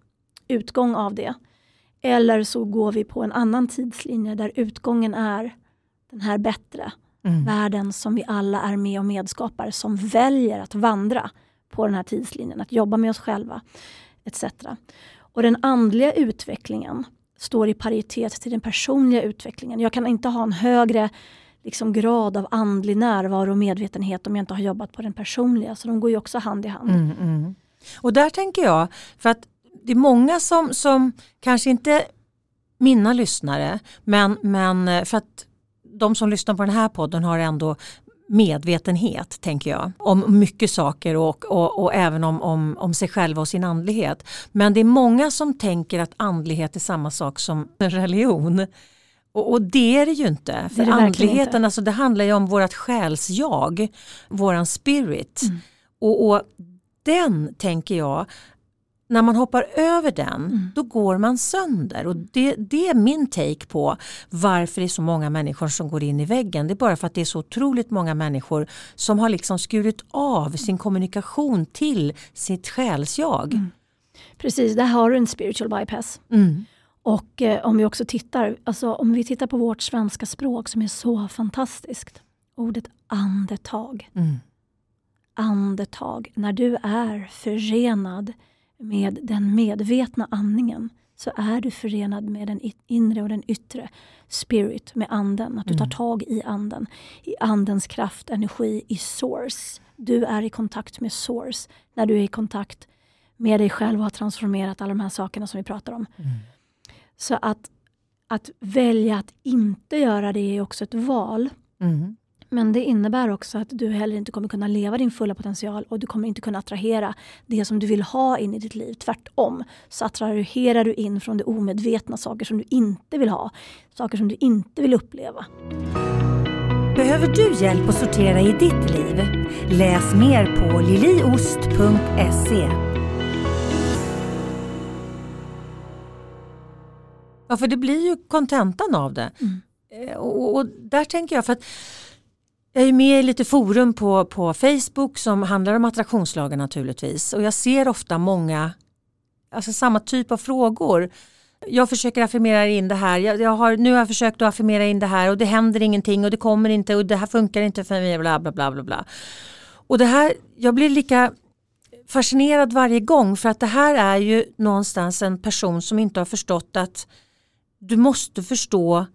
utgång av det. Eller så går vi på en annan tidslinje där utgången är den här bättre mm. världen som vi alla är med och medskapar som väljer att vandra på den här tidslinjen, att jobba med oss själva etc. Och den andliga utvecklingen står i paritet till den personliga utvecklingen. Jag kan inte ha en högre liksom, grad av andlig närvaro och medvetenhet om jag inte har jobbat på den personliga. Så de går ju också hand i hand. Mm, mm. Och där tänker jag, för att det är många som, som kanske inte mina lyssnare, men, men eh, för att de som lyssnar på den här podden har ändå medvetenhet, tänker jag, om mycket saker och, och, och även om, om, om sig själva och sin andlighet. Men det är många som tänker att andlighet är samma sak som religion. Och, och det är det ju inte. För det andligheten, inte. alltså det handlar ju om vårt själsjag, våran spirit. Mm. Och, och den tänker jag när man hoppar över den, Mm. då går man sönder. Och det, det är min take på varför det är så många människor som går in i väggen. Det är bara för att det är så otroligt många människor som har liksom skurit av sin kommunikation till sitt själsjag. Mm. Precis, där har du en spiritual bypass. Mm. Och eh, om vi också tittar, alltså om vi tittar på vårt svenska språk som är så fantastiskt. Ordet andetag. Mm. Andetag. När du är förenad med den medvetna andningen så är du förenad med den inre och den yttre spirit, med anden. Att du tar Mm. tag i anden. I andens kraft, energi, i source. Du är i kontakt med source. När du är i kontakt med dig själv och har transformerat alla de här sakerna som vi pratar om. Mm. Så att, att välja att inte göra det är också ett val. Mm. Men det innebär också att du heller inte kommer kunna leva din fulla potential och du kommer inte kunna attrahera det som du vill ha in i ditt liv. Tvärtom så attraherar du in från det omedvetna saker som du inte vill ha. Saker som du inte vill uppleva. Behöver du hjälp att sortera i ditt liv? Läs mer på liliost.se. Ja, för det blir ju kontentan av det. Mm. Eh, Och, och där tänker jag, för att jag är med i lite forum på, på Facebook som handlar om attraktionslagen naturligtvis. Och jag ser ofta många, alltså samma typ av frågor. Jag försöker affirmera in det här, jag, jag har, nu har jag försökt att affirmera in det här och det händer ingenting och det kommer inte och det här funkar inte för mig. Bla, bla, bla, bla, bla. Och det här, jag blir lika fascinerad varje gång för att det här är ju någonstans en person som inte har förstått att du måste förstå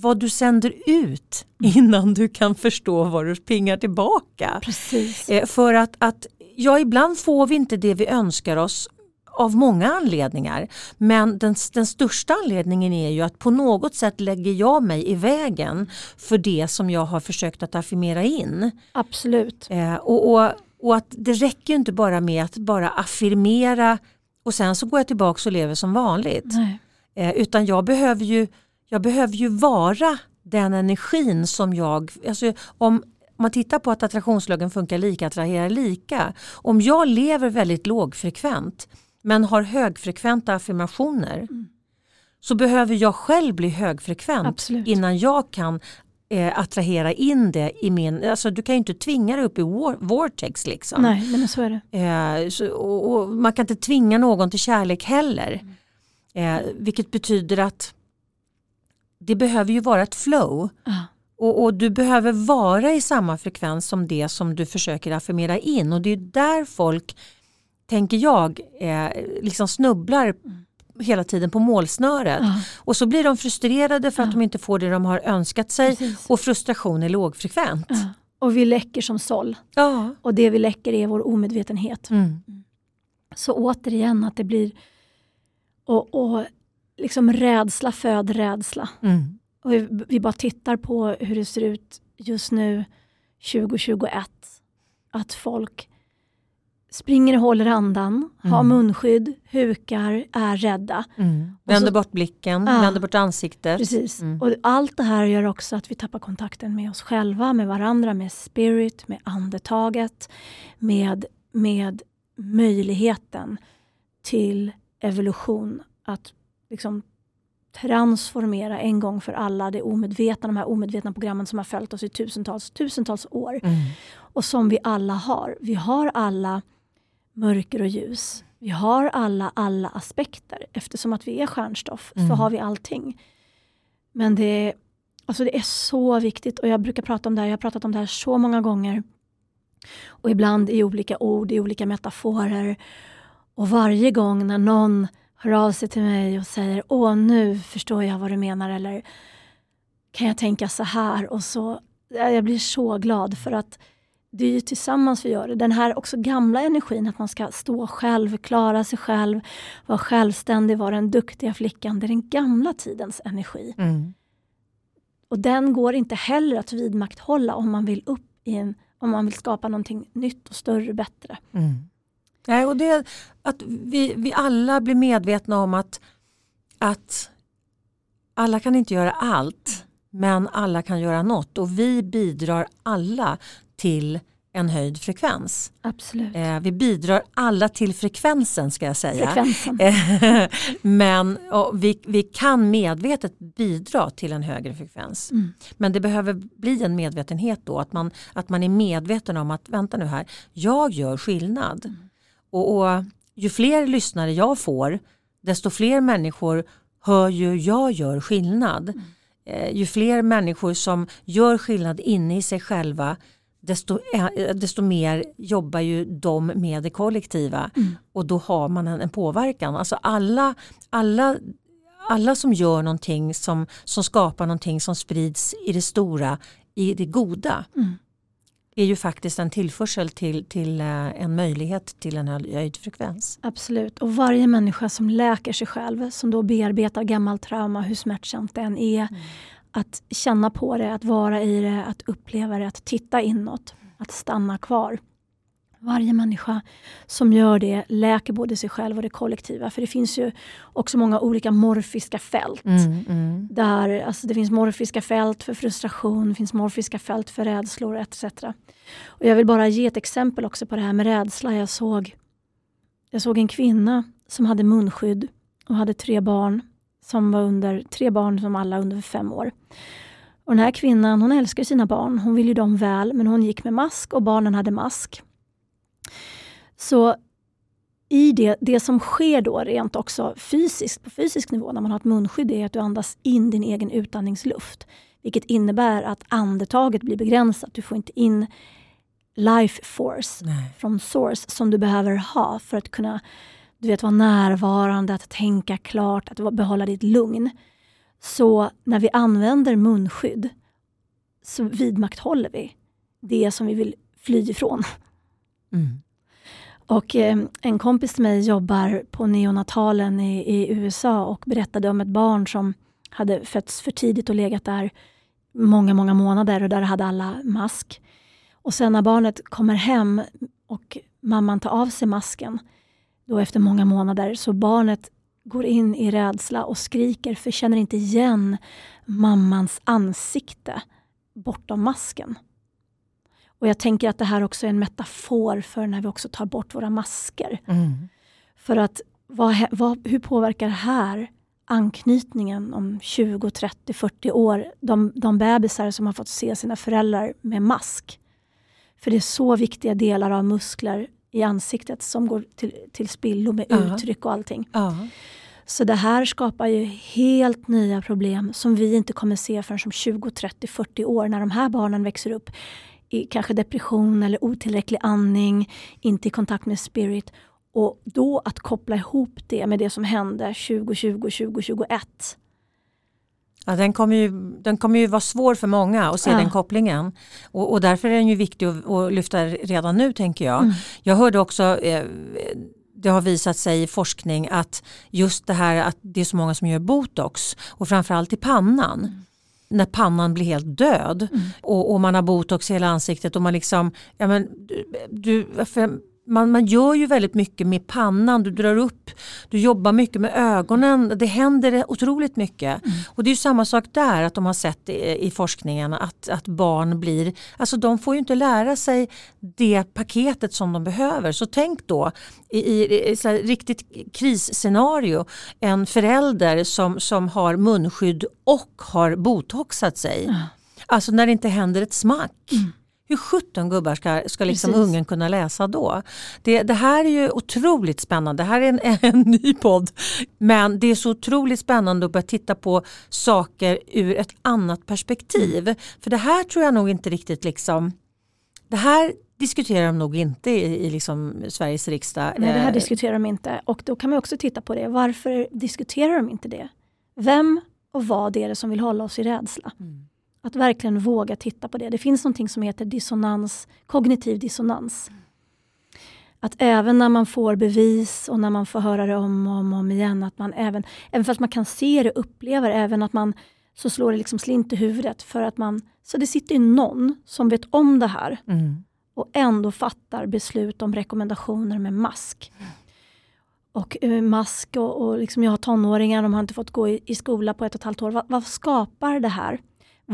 vad du sänder ut innan du kan förstå vad du pingar tillbaka. Precis. Eh, För att, att ja, ibland får vi inte det vi önskar oss av många anledningar. Men den, den största anledningen är ju att på något sätt lägger jag mig i vägen för det som jag har försökt att affirmera in. Absolut. Eh, och, och, och att det räcker inte bara med att bara affirmera och sen så går jag tillbaka och lever som vanligt. Eh, utan jag behöver, ju, jag behöver ju vara den energin som jag, alltså om, om man tittar på att attraktionslagen funkar lika, attraherar lika. Om jag lever väldigt lågfrekvent men har högfrekventa affirmationer Mm. så behöver jag själv bli högfrekvent Absolut. innan jag kan eh, attrahera in det i min, alltså du kan ju inte tvinga dig upp i war, vortex liksom. Nej, men så är det. Eh, så, och, och man kan inte tvinga någon till kärlek heller. Eh, vilket betyder att det behöver ju vara ett flow. Ja. Och, och du behöver vara i samma frekvens som det som du försöker affirmera in. Och det är där folk, tänker jag, eh, liksom snubblar hela tiden på målsnöret. Ja. Och så blir de frustrerade för att de inte får det de har önskat sig. Precis. Och frustration är lågfrekvent. Och vi läcker som såll. Och det vi läcker är vår omedvetenhet. Mm. Så återigen att det blir och, och liksom rädsla föder rädsla. Mm. Och vi, vi bara tittar på hur det ser ut just nu 2021. Att folk springer och håller andan, har Mm. munskydd, hukar, är rädda. Mm. Vänder så- bort blicken, Ja. vänder bort ansiktet. Precis. Mm. Och allt det här gör också att vi tappar kontakten med oss själva, med varandra, med spirit, med andetaget, med, med möjligheten till evolution. Att liksom transformera en gång för alla det omedvetna, de här omedvetna programmen som har följt oss i tusentals, tusentals år. Mm. Och som vi alla har. Vi har alla mörker och ljus. Vi har alla, alla aspekter. Eftersom att vi är stjärnstoff Mm. så har vi allting. Men det, är- alltså det är så viktigt och jag brukar prata om det här, jag har pratat om det här så många gånger. Och ibland i olika ord, i olika metaforer. Och varje gång när någon hör av sig till mig och säger Åh, nu förstår jag vad du menar eller kan jag tänka så här? Och så, jag blir så glad för att det är ju tillsammans vi gör det. Den här också gamla energin att man ska stå själv, klara sig själv, vara självständig, vara den duktiga flickan. Det är den gamla tidens energi. Mm. Och den går inte heller att vidmakthålla om man vill upp i en, om man vill skapa någonting nytt och större bättre. Mm. Ja, och det, att vi, vi alla blir medvetna om att, att alla kan inte göra allt men alla kan göra något och vi bidrar alla till en höjd frekvens. Absolut. Eh, vi bidrar alla till frekvensen ska jag säga. Frekvensen. (laughs) Men vi, vi kan medvetet bidra till en högre frekvens. Mm. Men det behöver bli en medvetenhet då, att man, att man är medveten om att vänta nu här, jag gör skillnad. Mm. Och, och, ju fler lyssnare jag får, desto fler människor hör ju jag gör skillnad. Mm. Eh, ju fler människor som gör skillnad inne i sig själva, desto, eh, desto mer jobbar ju de med det kollektiva mm. och då har man en, en, påverkan. Alltså alla, alla, alla som gör någonting som, som skapar någonting som sprids i det stora, i det goda. Mm är ju faktiskt en tillförsel till, till eh, en möjlighet till en höjd frekvens. Absolut, och varje människa som läker sig själv, som då bearbetar gammalt trauma, hur smärtsamt det än är, mm. att känna på det, att vara i det, att uppleva det, att titta inåt, att stanna kvar. Varje människa som gör det läker både sig själv och det kollektiva. För det finns ju också många olika morfiska fält. Mm, mm. Där, alltså det finns morfiska fält för frustration, det finns morfiska fält för rädslor etc. Och jag vill bara ge ett exempel också på det här med rädsla. Jag såg, jag såg en kvinna som hade munskydd och hade tre barn som var under, tre barn som alla under fem år. Och den här kvinnan hon älskar sina barn, hon vill ju dem väl men hon gick med mask och barnen hade mask. Så i det, det som sker då rent också fysiskt, på fysisk nivå när man har ett munskydd, är att du andas in din egen utandningsluft. Vilket innebär att andetaget blir begränsat. Du får inte in life force Nej. från source som du behöver ha för att kunna du vet, vara närvarande, att tänka klart, att behålla ditt lugn. Så när vi använder munskydd så vidmakthåller vi det som vi vill fly ifrån. Mm. Och eh, en kompis till mig jobbar på neonatalen i, i, USA och berättade om ett barn som hade fötts för tidigt och legat där många, många månader och där hade alla mask. Och sen när barnet kommer hem och mamman tar av sig masken, då efter många månader, så barnet går in i rädsla och skriker för känner inte igen mammans ansikte bortom masken. Och jag tänker att det här också är en metafor för när vi också tar bort våra masker. Mm. För att vad, vad, hur påverkar det här anknytningen om 20, 30, 40 år? De, de bebisar som har fått se sina föräldrar med mask. För det är så viktiga delar av muskler i ansiktet som går till, till spillo med uh uttryck och allting. Uh. Så det här skapar ju helt nya problem som vi inte kommer se förrän som 20, 30, 40 år när de här barnen växer upp i kanske depression eller otillräcklig andning, inte i kontakt med spirit. Och då att koppla ihop det med det som hände 2020, 2021. Ja, den, kommer ju, den kommer ju vara svår för många att se ja. den kopplingen. Och, och, därför är den ju viktig att, att lyfta redan nu tänker jag. Mm. Jag hörde också eh, det har visat sig i forskning att just det här att det är så många som gör botox och framförallt i pannan. Mm när pannan blir helt död mm. och, och, man har botox i hela ansiktet och man liksom, ja men du, du man, man gör ju väldigt mycket med pannan, du drar upp, du jobbar mycket med ögonen, det händer otroligt mycket. Mm. Och det är samma sak där, att de har sett i, i, forskningen att, att barn blir, alltså de får ju inte lära sig det paketet som de behöver. Så tänk då i, i, i riktigt krisscenario, en förälder som, som har munskydd och har botoxat sig. Mm. Alltså när det inte händer ett smack. Mm hur sjutton gubbar ska, ska liksom ungen kunna läsa då? Det, det, här är ju otroligt spännande. Det här är en, (laughs) en ny podd. Men det är så otroligt spännande att börja titta på saker ur ett annat perspektiv. Mm. För det här tror jag nog inte riktigt liksom Det här diskuterar de nog inte i, i liksom Sveriges riksdag. Nej, det här diskuterar de inte. Och då kan man också titta på det. Varför diskuterar de inte det? Vem och vad är det som vill hålla oss i rädsla? Mm. Att verkligen våga titta på det. Det finns något som heter dissonans, kognitiv dissonans. Att även när man får bevis och när man får höra det om och om, om igen, att man även, även fast man kan se det och uppleva det, även att man så slår det liksom slint i huvudet. För att man, så det sitter någon som vet om det här mm. och ändå fattar beslut om rekommendationer med mask. Mm. Och uh, mask och, och liksom jag har tonåringar, de har inte fått gå i, i skola på ett och ett halvt år. Va, vad skapar det här?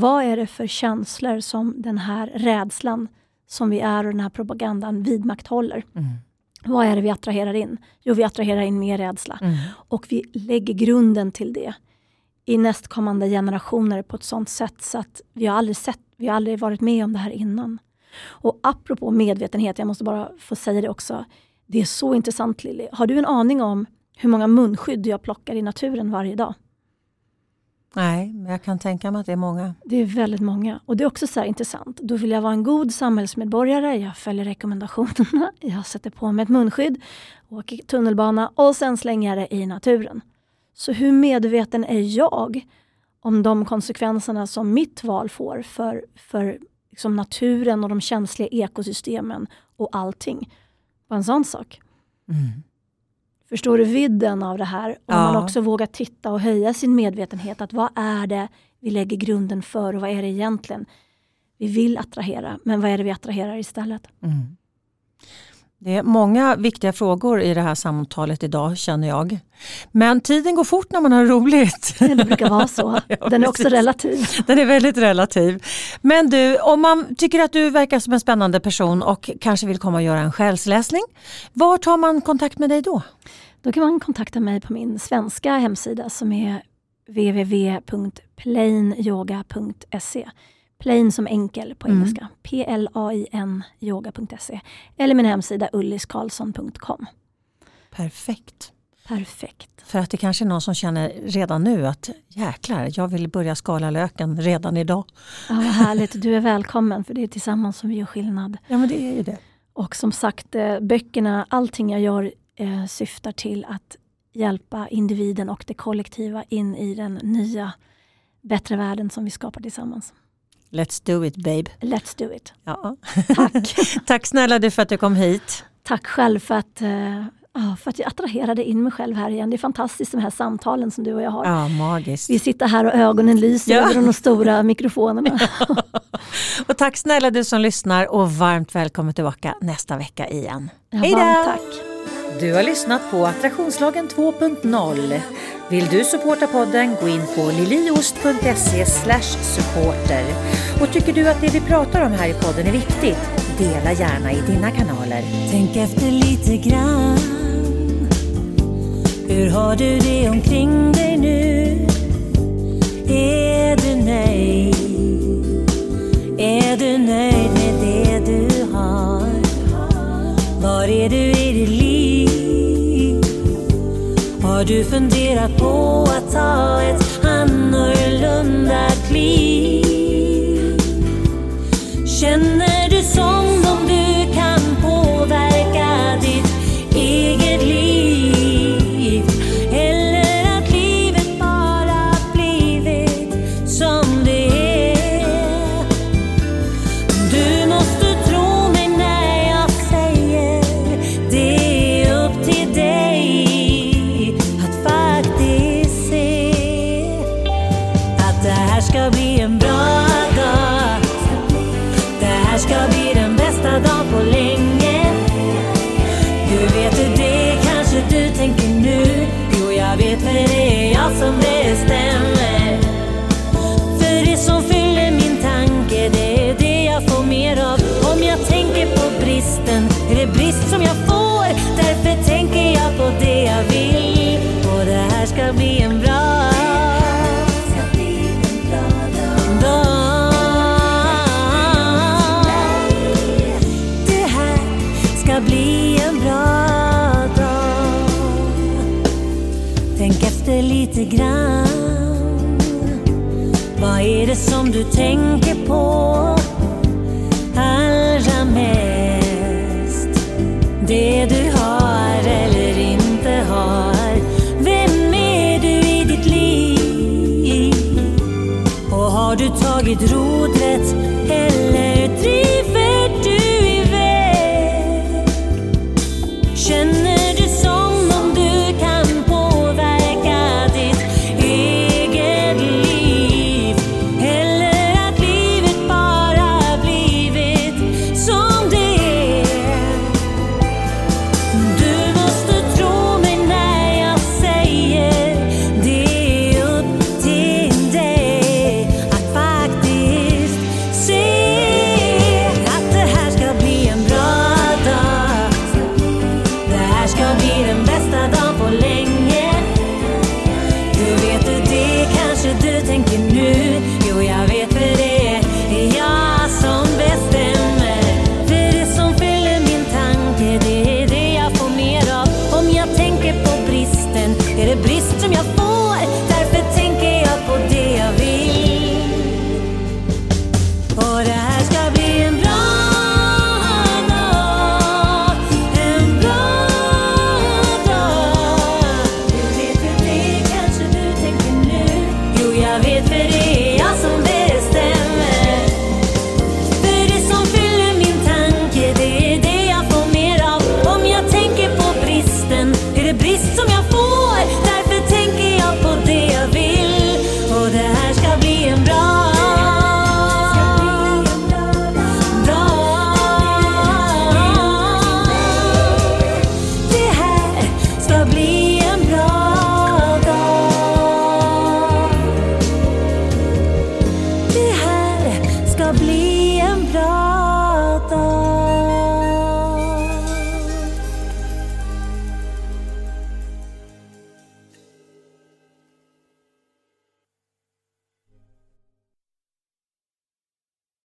Vad är det för känslor som den här rädslan som vi är och den här propagandan vidmakthåller? Mm. Vad är det vi attraherar in? Jo, vi attraherar in mer rädsla. Mm. Och vi lägger grunden till det i nästkommande generationer på ett sånt sätt så att vi har aldrig sett, vi har aldrig varit med om det här innan. Och apropå medvetenhet, jag måste bara få säga det också. Det är så intressant Lilly. Har du en aning om hur många munskydd jag plockar i naturen varje dag? Nej, men jag kan tänka mig att det är många. Det är väldigt många. Och det är också så intressant. Då vill jag vara en god samhällsmedborgare, jag följer rekommendationerna, (laughs) jag sätter på mig ett munskydd, åker tunnelbana och sen slänger jag det i naturen. Så hur medveten är jag om de konsekvenserna som mitt val får för, för liksom naturen och de känsliga ekosystemen och allting. Bara en sån sak. Mm. Förstår du vidden av det här? Om ja. man också vågar titta och höja sin medvetenhet. att Vad är det vi lägger grunden för och vad är det egentligen vi vill attrahera? Men vad är det vi attraherar istället? Mm. Det är många viktiga frågor i det här samtalet idag känner jag. Men tiden går fort när man har roligt. Det brukar vara så. (laughs) Den är också relativ. Den är väldigt relativ. Men du, om man tycker att du verkar som en spännande person och kanske vill komma och göra en själsläsning. Var tar man kontakt med dig då? Då kan man kontakta mig på min svenska hemsida som är www.plainyoga.se. Plain som enkel på mm. engelska. Mm. P-L-A-I-N yoga.se. Eller min hemsida ulliskarlsson.com. Perfekt. Perfekt. För att det kanske är någon som känner redan nu att jäklar, jag vill börja skala löken redan idag. Ja, vad härligt. Du är välkommen för det är tillsammans som vi gör skillnad. Ja, men det är ju det. Och som sagt, eh, böckerna, allting jag gör eh, syftar till att hjälpa individen och det kollektiva in i den nya, bättre världen som vi skapar tillsammans. Let's do it babe. Let's do it. Ja. Tack. (laughs) Tack snälla du för att du kom hit. Tack själv för att, uh, för att jag attraherade in mig själv här igen. Det är fantastiskt de här samtalen som du och jag har. Ja, magiskt. Vi sitter här och ögonen lyser ja. över de stora (laughs) mikrofonerna. Ja. Och tack snälla du som lyssnar och varmt välkommen tillbaka nästa vecka igen. Ja, Hej då! Du har lyssnat på Attraktionslagen 2.0 vill du supporta podden, gå in på liliost.se supporter. Och tycker du att det vi pratar om här i podden är viktigt, dela gärna i dina kanaler. Tänk efter lite grann. Hur har du det omkring du funderat på att ta ett annorlunda kliv? du tänker på allra mest. Det du har eller inte har. Vem är du i ditt liv? Och har du tagit rodret eller driver du iväg? Känner